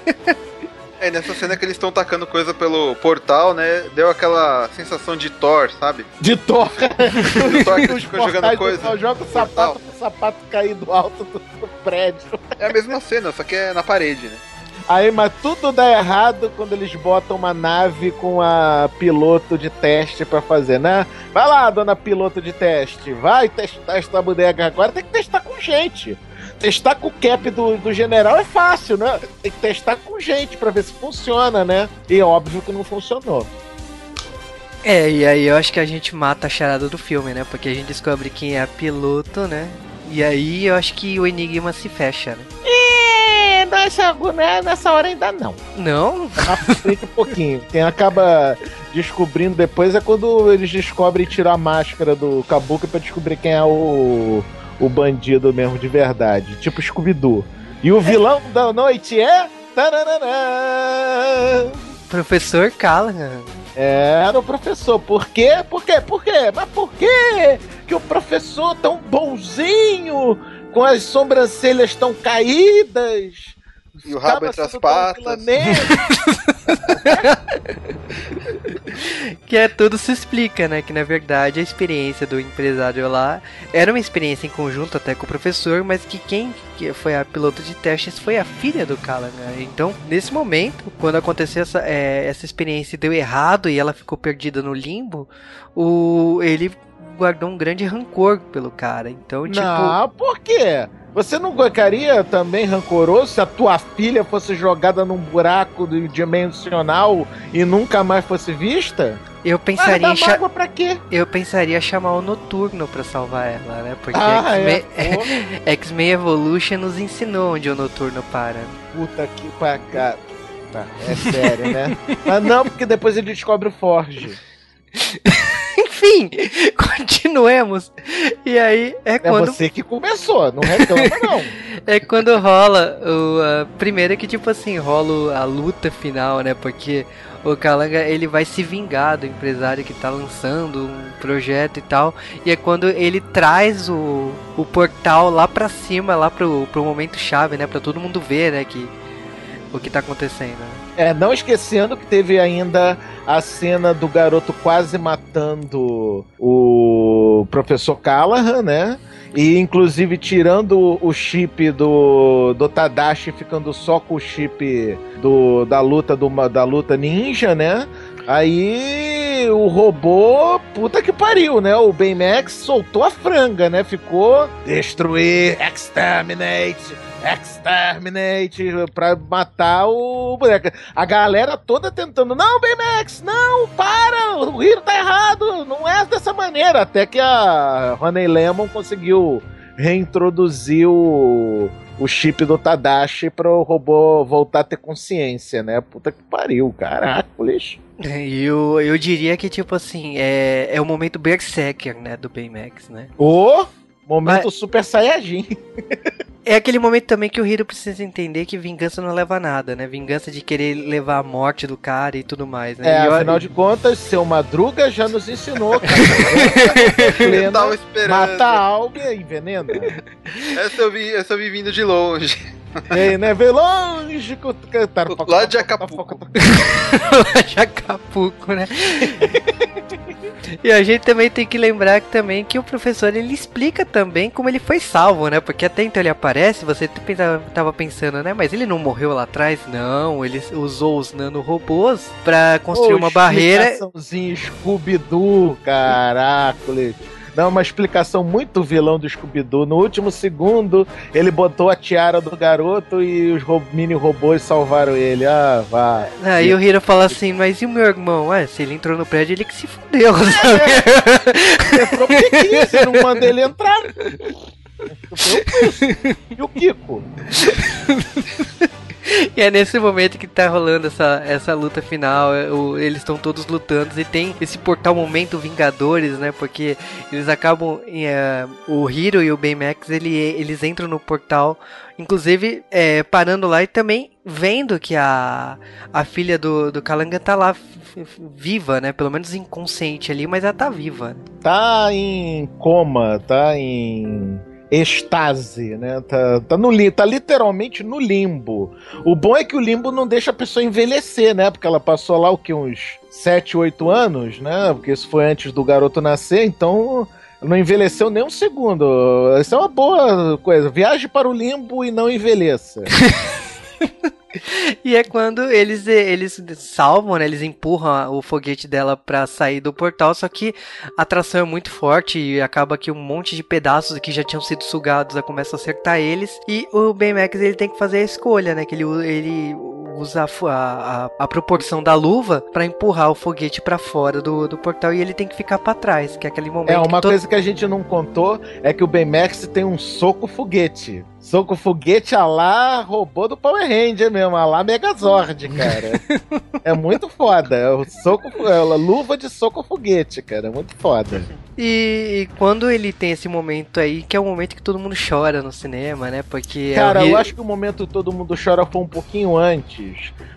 É. É, nessa cena que eles estão tacando coisa pelo portal, né? Deu aquela sensação de Thor, sabe? De Thor. Do Thor que eles ficam jogando coisa. Joga o sapato pro sapato cair do alto do, do prédio. É a mesma cena, só que é na parede, né? Aí, mas tudo dá errado quando eles botam uma nave com a piloto de teste pra fazer, né? Vai lá, dona piloto de teste, vai testar essa bodega agora, tem que testar com gente. Testar com o cap do, do general é fácil, né? Tem que testar com gente pra ver se funciona, né? E óbvio que não funcionou. É, e aí eu acho que a gente mata a charada do filme, né? Porque a gente descobre quem é a piloto, né? E aí eu acho que o enigma se fecha, né? É, nessa, né, nessa hora ainda não. Não? Frente um pouquinho. Quem acaba descobrindo depois é quando eles descobrem e tiram a máscara do Kabuki pra descobrir quem é o, o bandido mesmo de verdade. Tipo Scooby-Doo. E o vilão da noite é. Tarararã. Professor Callahan. Era o professor. Por quê? Por quê? Por quê? Mas por quê que o professor tão bonzinho, com as sobrancelhas tão caídas, E o rabo entre as patas. Que é tudo se explica, né? Que na verdade a experiência do empresário lá era uma experiência em conjunto até com o professor, mas que quem que foi a piloto de testes foi a filha do Callahan. Então, nesse momento, quando aconteceu essa, é, essa experiência e deu errado e ela ficou perdida no limbo, o, ele guardou um grande rancor pelo cara. Então, tipo. Não, por quê? Você não ficaria também rancoroso se a tua filha fosse jogada num buraco dimensional e nunca mais fosse vista? Eu pensaria, em cha... pra quê? eu pensaria chamar o Noturno pra salvar ela, né? Porque Ah, X-Men é. X-Men Evolution nos ensinou onde o Noturno para. Puta que pra cá. Tá, é sério, né? Mas não, porque depois ele descobre o Forge. Enfim, continuemos. E aí é É quando você que começou, não reclama não. É quando rola o. a- primeiro que, tipo assim, rola a luta final, né? Porque o Kalanga ele vai se vingar do empresário que tá lançando um projeto e tal. E é quando ele traz o, o portal lá pra cima, lá pro, pro momento chave, né? Pra todo mundo ver, né? Que, o que tá acontecendo. É, não esquecendo que teve ainda a cena do garoto quase matando o professor Callahan, né? E inclusive tirando o chip do, do Tadashi, ficando só com o chip do, da luta do, da luta ninja, né? Aí o robô, puta que pariu, né? O Baymax soltou a franga, né? Ficou destruir, exterminate, exterminate pra matar o boneco. A galera toda tentando, não, Baymax, não, para, o Hiro tá errado, não é dessa maneira. Até que a Honey Lemon conseguiu reintroduzir o, o chip do Tadashi para o robô voltar a ter consciência, né? Puta que pariu, caraca, lixo. E eu, eu diria que, tipo assim, é, é o momento Berserker, né? Do Baymax, né? O momento Super Saiyajin. É aquele momento também que o Hiro precisa entender que vingança não leva a nada, né? Vingança de querer levar a morte do cara e tudo mais, né? É, E eu- afinal de contas, seu Madruga já nos ensinou, cara. Eu Plena, tava esperando. mata a alma e envenena. Essa eu vi, essa eu vi vindo de longe. Ei, né? Vê longe com cantar. Lá de Acapulco. de Acapulco, né? e a gente também tem que lembrar que também que o professor ele explica também como ele foi salvo, né? Porque até então ele aparece, você pensava, tava pensando, né? Mas ele não morreu lá atrás? Não, ele usou os nanorobôs pra construir uma barreira. Scooby-Doo, caracoles. Não, uma explicação muito vilão do Scooby-Doo. No último segundo, ele botou a tiara do garoto e os ro- mini robôs salvaram ele. Ah, vá. Aí o Hiro fala assim, mas e o meu irmão? Ué, se ele entrou no prédio, ele que se fudeu, sabe? Entrou porque quis, você não manda ele entrar. E o Kiko? E é nesse momento que tá rolando essa, essa luta final. é, o- eles estão todos lutando e tem esse portal momento Vingadores, né? Porque eles acabam. é, o Hiro e o Baymax ele, eles entram no portal, inclusive é, parando lá e também vendo que a, a filha do, do Kalanga tá lá viva, né? Pelo menos inconsciente ali, mas ela tá viva. Tá em coma, tá em estase, né? Tá, tá, no, tá literalmente no limbo. O bom é que o limbo não deixa a pessoa envelhecer, né? Porque ela passou lá o que uns 7, 8 anos, né? Porque isso foi antes do garoto nascer, então não envelheceu nem um segundo. Isso é uma boa coisa. Viaje para o limbo e não envelheça. E é quando eles, eles salvam, né? Eles empurram o foguete dela pra sair do portal, só que a atração é muito forte e acaba que um monte de pedaços que já tinham sido sugados começam a acertar eles. E o Baymax ele tem que fazer a escolha, né? Que ele, ele usa a, a, a, proporção da luva pra empurrar o foguete pra fora do, do portal e ele tem que ficar pra trás, que é aquele momento É, uma que todo- coisa que a gente não contou é que o Baymax tem um soco foguete. Soco foguete a lá robô do Power Ranger mesmo, a lá Megazord, cara. é muito foda. É o soco, é a luva de soco foguete, cara. É muito foda. E, e quando ele tem esse momento aí, que é o momento que todo mundo chora no cinema, né? Porque é Cara, o eu acho que o momento todo mundo chora foi um pouquinho antes.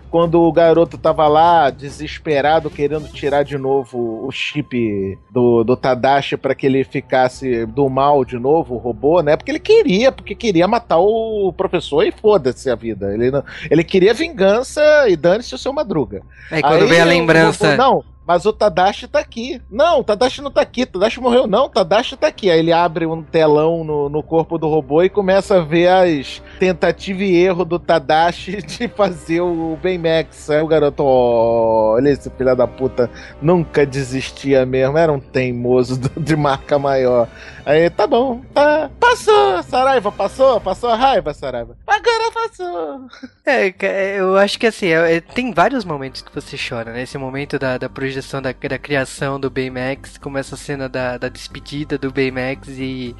Quando o garoto tava lá, desesperado, querendo tirar de novo o chip do, do Tadashi para que ele ficasse do mal de novo, o robô, né? Porque ele queria, porque queria matar o professor e foda-se a vida. Ele, não, ele queria vingança e dane-se o seu madruga. Aí quando Aí vem a lembrança. robô, não, mas o Tadashi tá aqui. Não, o Tadashi não tá aqui, o Tadashi morreu. Não, o Tadashi tá aqui. Aí ele abre um telão no, no corpo do robô e começa a ver as tentativa e erro do Tadashi de fazer o Baymax. Aí o garoto, oh, olha esse filho da puta, nunca desistia mesmo, era um teimoso de marca maior. Aí, tá bom, tá. Passou, Saraiva, passou? Passou a raiva, Saraiva? Agora passou. É, eu acho que assim, é, tem vários momentos que você chora, né? Esse momento da, da projeção, da, da criação do Baymax, como essa cena da, da despedida do Baymax e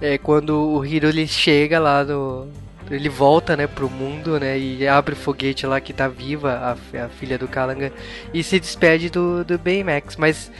é quando o Hiro ele chega lá no. Ele volta, né, pro mundo, né, e abre o foguete lá que tá viva, a, a filha do Kalanga, e se despede do, do Baymax, mas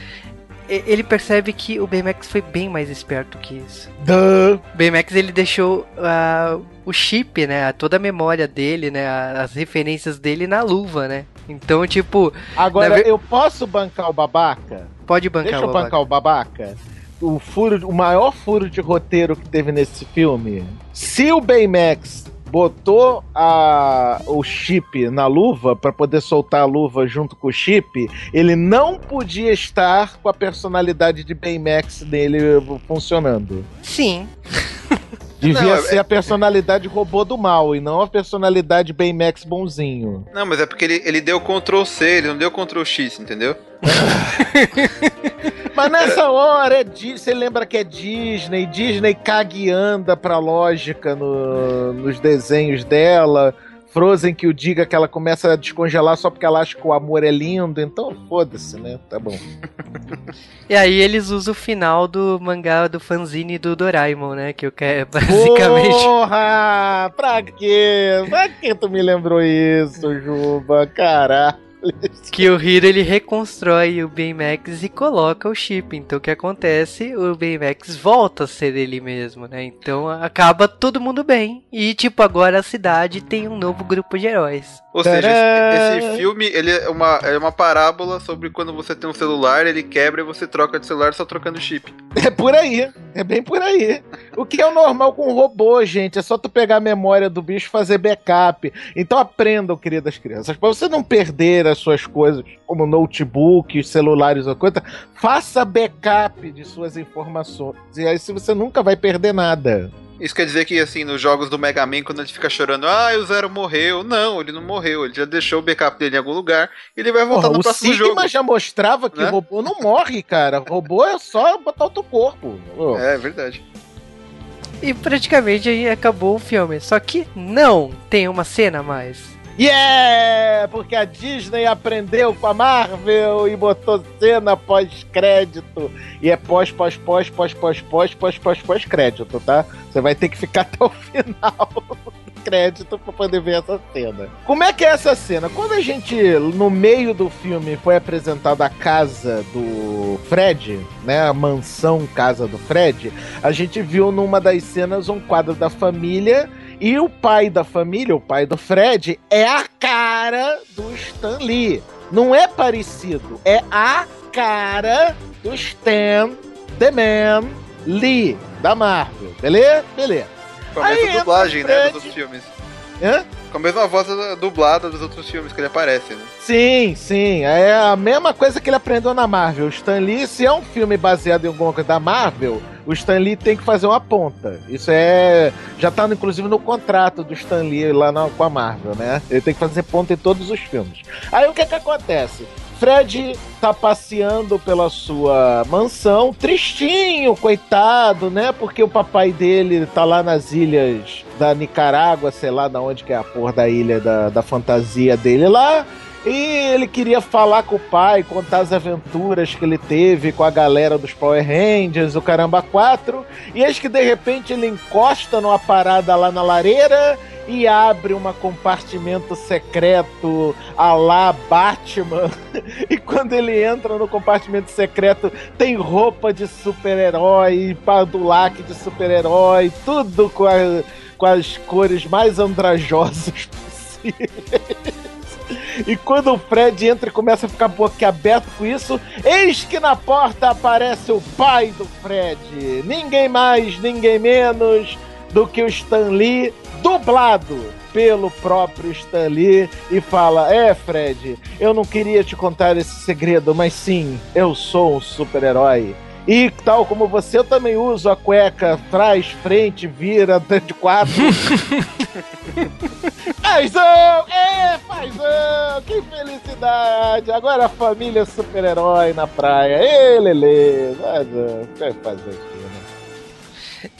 ele percebe que o Baymax foi bem mais esperto que isso. Duh. O Baymax ele deixou uh, o chip, né, toda a memória dele, né, as referências dele na luva, né. Então, tipo. Agora, ver... eu posso bancar o babaca? Pode bancar Deixa o babaca. Deixa eu bancar o babaca o furo, o maior furo de roteiro que teve nesse filme. Se o Baymax botou a, o chip na luva para poder soltar a luva junto com o chip, ele não podia estar com a personalidade de Baymax dele funcionando. Sim. Devia não, é- ser é... a personalidade robô do mal e não a personalidade Baymax bonzinho. Não, mas é porque ele, ele deu Ctrl C, ele não deu Ctrl X, entendeu? Mas nessa hora é você lembra que é Disney, Disney caga e anda pra lógica no, nos desenhos dela. Frozen que o diga que ela começa a descongelar só porque ela acha que o amor é lindo, então foda-se, né? Tá bom. e aí eles usam o final do mangá do fanzine do Doraemon, né? Que eu quero basicamente. Porra! Pra quê? Pra que tu me lembrou isso, Juba? Caraca que o Hiro ele reconstrói o Baymax e coloca o chip. Então o que acontece? O Baymax volta a ser ele mesmo, né? Então acaba todo mundo bem. E tipo, agora a cidade tem um novo grupo de heróis. Ou seja, esse, esse, filme ele é uma, é uma parábola sobre quando você tem um celular, ele quebra e você troca de celular só trocando chip. É por aí, é bem por aí. O que é o normal com um robô, gente? É só tu pegar a memória do bicho e fazer backup. Então aprendam, queridas crianças, para você não perder as suas coisas, como notebook, celulares ou coisa, faça backup de suas informações. E aí se você nunca vai perder nada. Isso quer dizer que, assim, nos jogos do Mega Man, quando ele fica chorando, ah, o Zero morreu. Não, ele não morreu. Ele já deixou o backup dele em algum lugar e ele vai voltar Porra, no próximo Sigma jogo. O já mostrava que né? o robô não morre, cara. O robô é só botar outro corpo. Oh. É, verdade. E praticamente aí acabou o filme. Só que não tem uma cena a mais. Yeah! Porque a Disney aprendeu com a Marvel e botou cena pós-crédito. E é pós, pós, pós, pós, pós, pós, pós, pós, pós-crédito, tá? Você vai ter que ficar até o final do crédito pra poder ver essa cena. Como é que é essa cena? Quando a gente, no meio do filme, foi apresentada a casa do Fred, né? A mansão casa do Fred, a gente viu numa das cenas um quadro da família e o pai da família, o pai do Fred, é a cara do Stan Lee. Não é parecido, é a cara do Stan The Man Lee, da Marvel. Beleza? Beleza. Com a mesma dublagem, né, dos filmes. Hã? Com a mesma voz dublada dos outros filmes que ele aparece, né? Sim, sim. É a mesma coisa que ele aprendeu na Marvel. Stan Lee, se é um filme baseado em alguma coisa da Marvel, o Stan Lee tem que fazer uma ponta. Isso é. Já tá inclusive no contrato do Stan Lee lá na, com a Marvel, né? Ele tem que fazer ponta em todos os filmes. Aí o que que acontece? Fred tá passeando pela sua mansão, tristinho, coitado, né? Porque o papai dele tá lá nas ilhas da Nicarágua, sei lá da onde que é a porra da ilha da, da fantasia dele lá. E ele queria falar com o pai, contar as aventuras que ele teve com a galera dos Power Rangers, o Caramba 4. E eis que de repente ele encosta numa parada lá na lareira e abre um compartimento secreto a lá Batman. e quando ele entra no compartimento secreto, tem roupa de super-herói, padulac de super-herói, tudo com, a, com as cores mais andrajosas possíveis. E quando o Fred entra e começa a ficar boquiaberto com isso, eis que na porta aparece o pai do Fred. Ninguém mais, ninguém menos do que o Stan Lee dublado pelo próprio Stan Lee e fala: É, Fred, eu não queria te contar esse segredo, mas sim, eu sou um super-herói. E tal como você, eu também uso a cueca trás, frente, vira, de quatro. Paizão! É, paizão! Que felicidade! Agora a família super-herói na praia. Ê, Lele! Vai fazer aqui, né?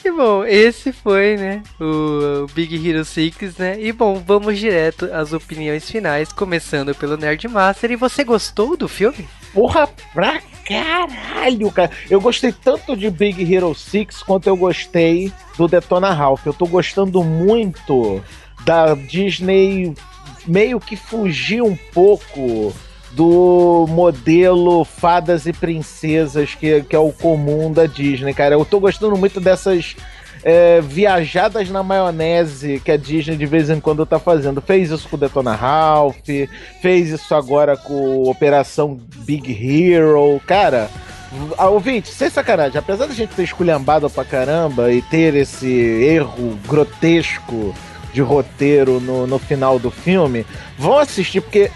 E bom, esse foi, né, o Big Hero 6, né? E bom, vamos direto às opiniões finais, começando pelo Nerd Master. E você gostou do filme? Porra, pra caralho, cara. Eu gostei tanto de Big Hero 6 quanto eu gostei do Detona Ralph. Eu tô gostando muito da Disney meio que fugir um pouco do modelo fadas e princesas que, que é o comum da Disney, cara. Eu tô gostando muito dessas é, viajadas na maionese que a Disney de vez em quando tá fazendo. Fez isso com Detona Ralph, fez isso agora com Operação Big Hero. Cara, ouvinte, sem sacanagem, apesar da gente ter esculhambado pra caramba e ter esse erro grotesco de roteiro no, no final do filme, vão assistir, porque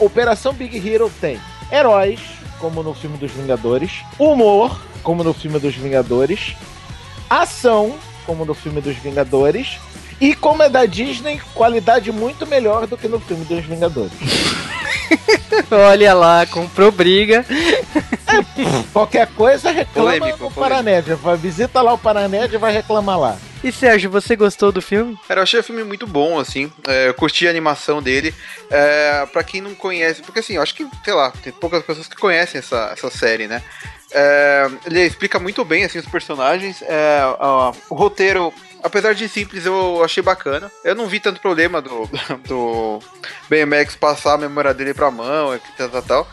Operação Big Hero tem heróis, como no filme dos Vingadores, humor, como no filme dos Vingadores, ação, como no filme dos Vingadores, e como é da Disney, qualidade muito melhor do que no filme dos Vingadores. Olha lá, comprou briga. É, qualquer coisa reclama polêmico, no Paranédia. Visita lá o Paranédia e vai reclamar lá. E Sérgio, você gostou do filme? Cara, eu achei o filme muito bom, assim. É, eu curti a animação dele. É, pra quem não conhece, porque assim, eu acho que, sei lá, tem poucas pessoas que conhecem essa, essa série, né? É, ele explica muito bem assim, os personagens. É, o roteiro, apesar de simples, eu achei bacana. Eu não vi tanto problema do, do BMX passar a memória dele pra mão, tal, tal, tal.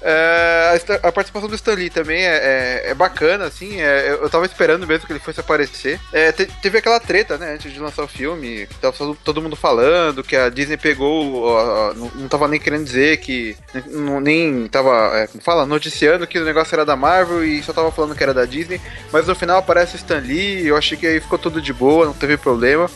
É, a, a, participação do Stanley também é, é, é bacana, assim. É, eu tava esperando mesmo que ele fosse aparecer. É, te, teve aquela treta, né, antes de lançar o filme, que tava todo mundo falando que a Disney pegou. não, não tava nem querendo dizer que. Não, nem tava, como fala, noticiando que o negócio era da Marvel e só tava falando que era da Disney. Mas no final aparece o Stanley, eu achei que aí ficou tudo de boa, não teve problema.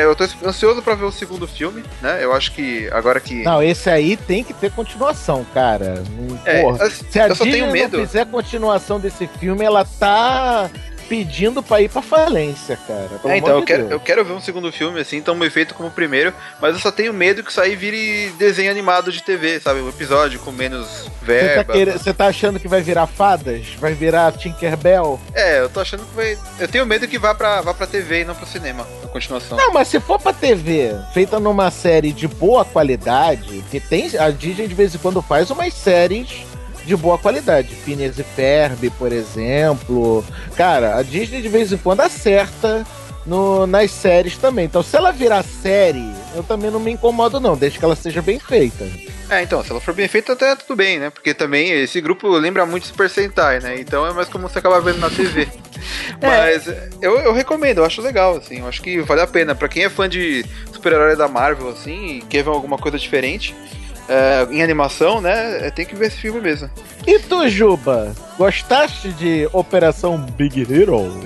Eu tô ansioso pra ver o segundo filme, né? Eu acho que agora que. Não, esse aí tem que ter continuação, cara. É, Porra, se a Disney não fizer continuação desse filme, ela tá pedindo pra ir pra falência, cara. É, então, eu quero, eu quero ver um segundo filme, assim, tão bem feito como o primeiro, mas eu só tenho medo que isso aí vire desenho animado de TV, sabe? Um episódio com menos verba. Você tá, tá, achando que vai virar fadas? Vai virar Tinkerbell? É, eu tô achando que vai... Eu tenho medo que vá pra, vá pra TV e não pro cinema, a continuação. Não, mas se for pra TV, feita numa série de boa qualidade, que tem... A Disney de vez em quando faz umas séries de boa qualidade. Phineas e Ferb, por exemplo. Cara, a Disney de vez em quando acerta no, nas séries também. Então, se ela virar série, eu também não me incomodo, não, desde que ela seja bem feita. É, então, se ela for bem feita, até tudo bem, né? Porque também esse grupo lembra muito Super Sentai, né? Então é mais como você acaba vendo na TV. é. Mas eu, eu recomendo, eu acho legal, assim. Eu acho que vale a pena. para quem é fã de super-herói da Marvel, assim, e quer ver alguma coisa diferente, é, em animação, né? É, tem que ver esse filme mesmo. E tu, Juba? Gostaste de Operação Big Hero?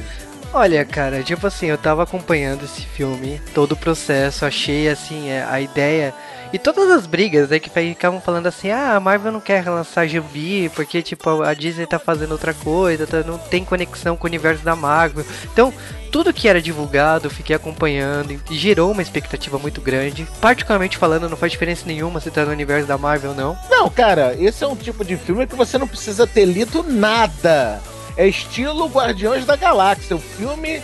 Olha, cara, tipo assim, eu tava acompanhando esse filme, todo o processo, achei assim, é, a ideia e todas as brigas aí né, que ficavam falando assim, ah, a Marvel não quer lançar Gibi porque, tipo, a Disney tá fazendo outra coisa, tá, não tem conexão com o universo da Marvel. Então, tudo que era divulgado, fiquei acompanhando e gerou uma expectativa muito grande. Particularmente falando, não faz diferença nenhuma se tá no universo da Marvel ou não. Não, cara, esse é um tipo de filme que você não precisa ter lido nada. É estilo Guardiões da Galáxia. O filme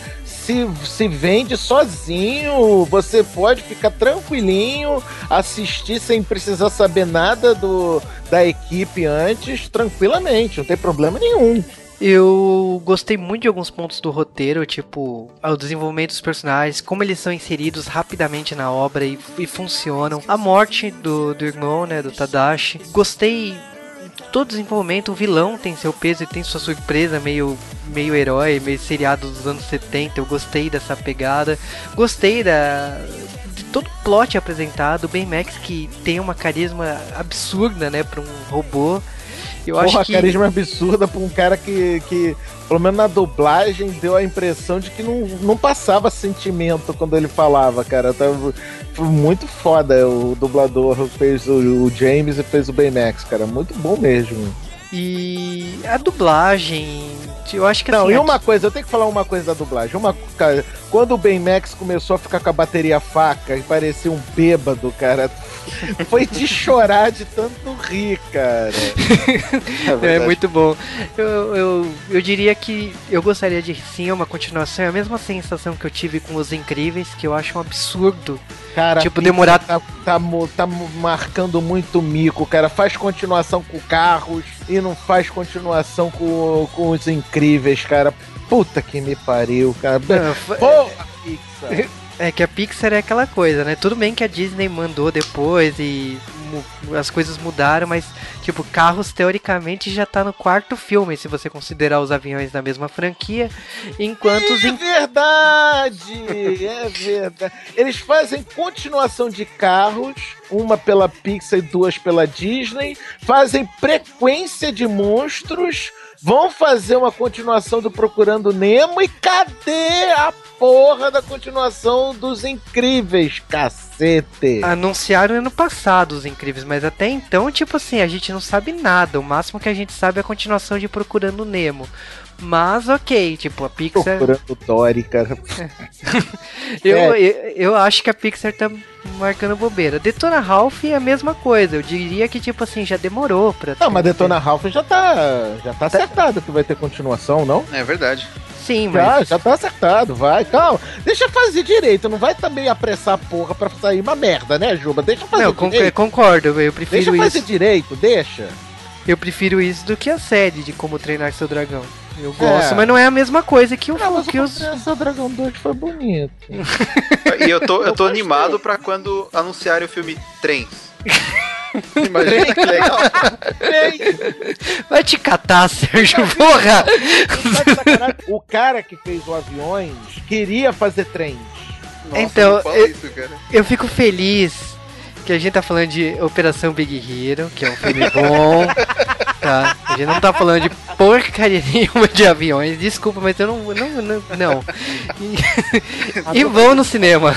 se, se vende sozinho. Você pode ficar tranquilinho, assistir sem precisar saber nada do, da equipe antes, tranquilamente, não tem problema nenhum. Eu gostei muito de alguns pontos do roteiro, tipo o desenvolvimento dos personagens, como eles são inseridos rapidamente na obra e, e funcionam. A morte do, do irmão, né, do Tadashi. Gostei todo desenvolvimento, o vilão tem seu peso e tem sua surpresa, meio, meio herói, meio seriado dos anos 70. Eu gostei dessa pegada. Gostei da, de todo o plot apresentado. O Baymax que tem uma carisma absurda, né, para um robô. Eu Porra, acho que... carisma absurda pra um cara que, que pelo menos na dublagem, deu a impressão de que não, não passava sentimento quando ele falava, cara. Tava, foi muito foda o dublador fez o, o James e fez o Baymax, cara. Muito bom mesmo. E a dublagem, eu acho que Não, assim, e uma coisa, eu tenho que falar uma coisa da dublagem. Uma, cara, quando o Baymax começou a ficar com a bateria faca e parecia um bêbado, cara, foi de chorar de tanto rir, cara. É, verdade. muito bom. Eu, eu, eu diria que eu gostaria de sim uma continuação. É a mesma sensação que eu tive com Os Incríveis, que eu acho um absurdo. Cara, Tipo, demorar- Tá, tá, tá marcando muito mico, cara. Faz continuação com carros e não faz continuação com, com os incríveis, cara. Puta que me pariu, cara. Não, fa- Porra, Pixar. É que a Pixar é aquela coisa, né? Tudo bem que a Disney mandou depois e as coisas mudaram, mas, tipo, Carros teoricamente já tá no quarto filme, se você considerar os aviões da mesma franquia, enquanto os. É in- verdade! É verdade. Eles fazem continuação de carros, uma pela Pixar e duas pela Disney, fazem frequência de monstros, vão fazer uma continuação do Procurando Nemo e cadê a porra da continuação dos Incríveis, cacete? Anunciaram ano passado os incríveis, mas até então, tipo assim, a gente não sabe nada. O máximo que a gente sabe é a continuação de Procurando Nemo. Mas ok, tipo, a Pixar. Procurando Dory, cara. Eu, É. eu, eu acho que a Pixar tá marcando bobeira. Detona Ralph é a mesma coisa. Eu diria que, tipo assim, já demorou pra. Não, mas Detona Ralph já tá, já tá acertado que vai ter continuação, não? É verdade. Sim, mas. Já, já tá acertado, vai, calma. Deixa fazer direito, não vai também apressar a porra pra sair uma merda, né, Juba? Deixa fazer Não, direito. concordo, eu Deixa prefiro fazer isso. direito, deixa. Eu prefiro isso do que a série de como treinar seu dragão. Eu gosto, É. mas não é a mesma coisa que o Não, mas que o os. Dragão 2 foi bonito. E eu tô, eu tô animado pra quando anunciarem o filme Trens. Imagina que legal. Vai te catar, Sérgio, porra! Tá de sacanagem. o cara que fez o Aviões queria fazer trens. Nossa, Então, eu- isso, cara. Eu fico feliz que a gente tá falando de Operação Big Hero, que é um filme bom. Tá? A gente não tá falando de porcaria nenhuma de aviões. Desculpa, mas eu não. Não. Não. não. E, e vão no cinema.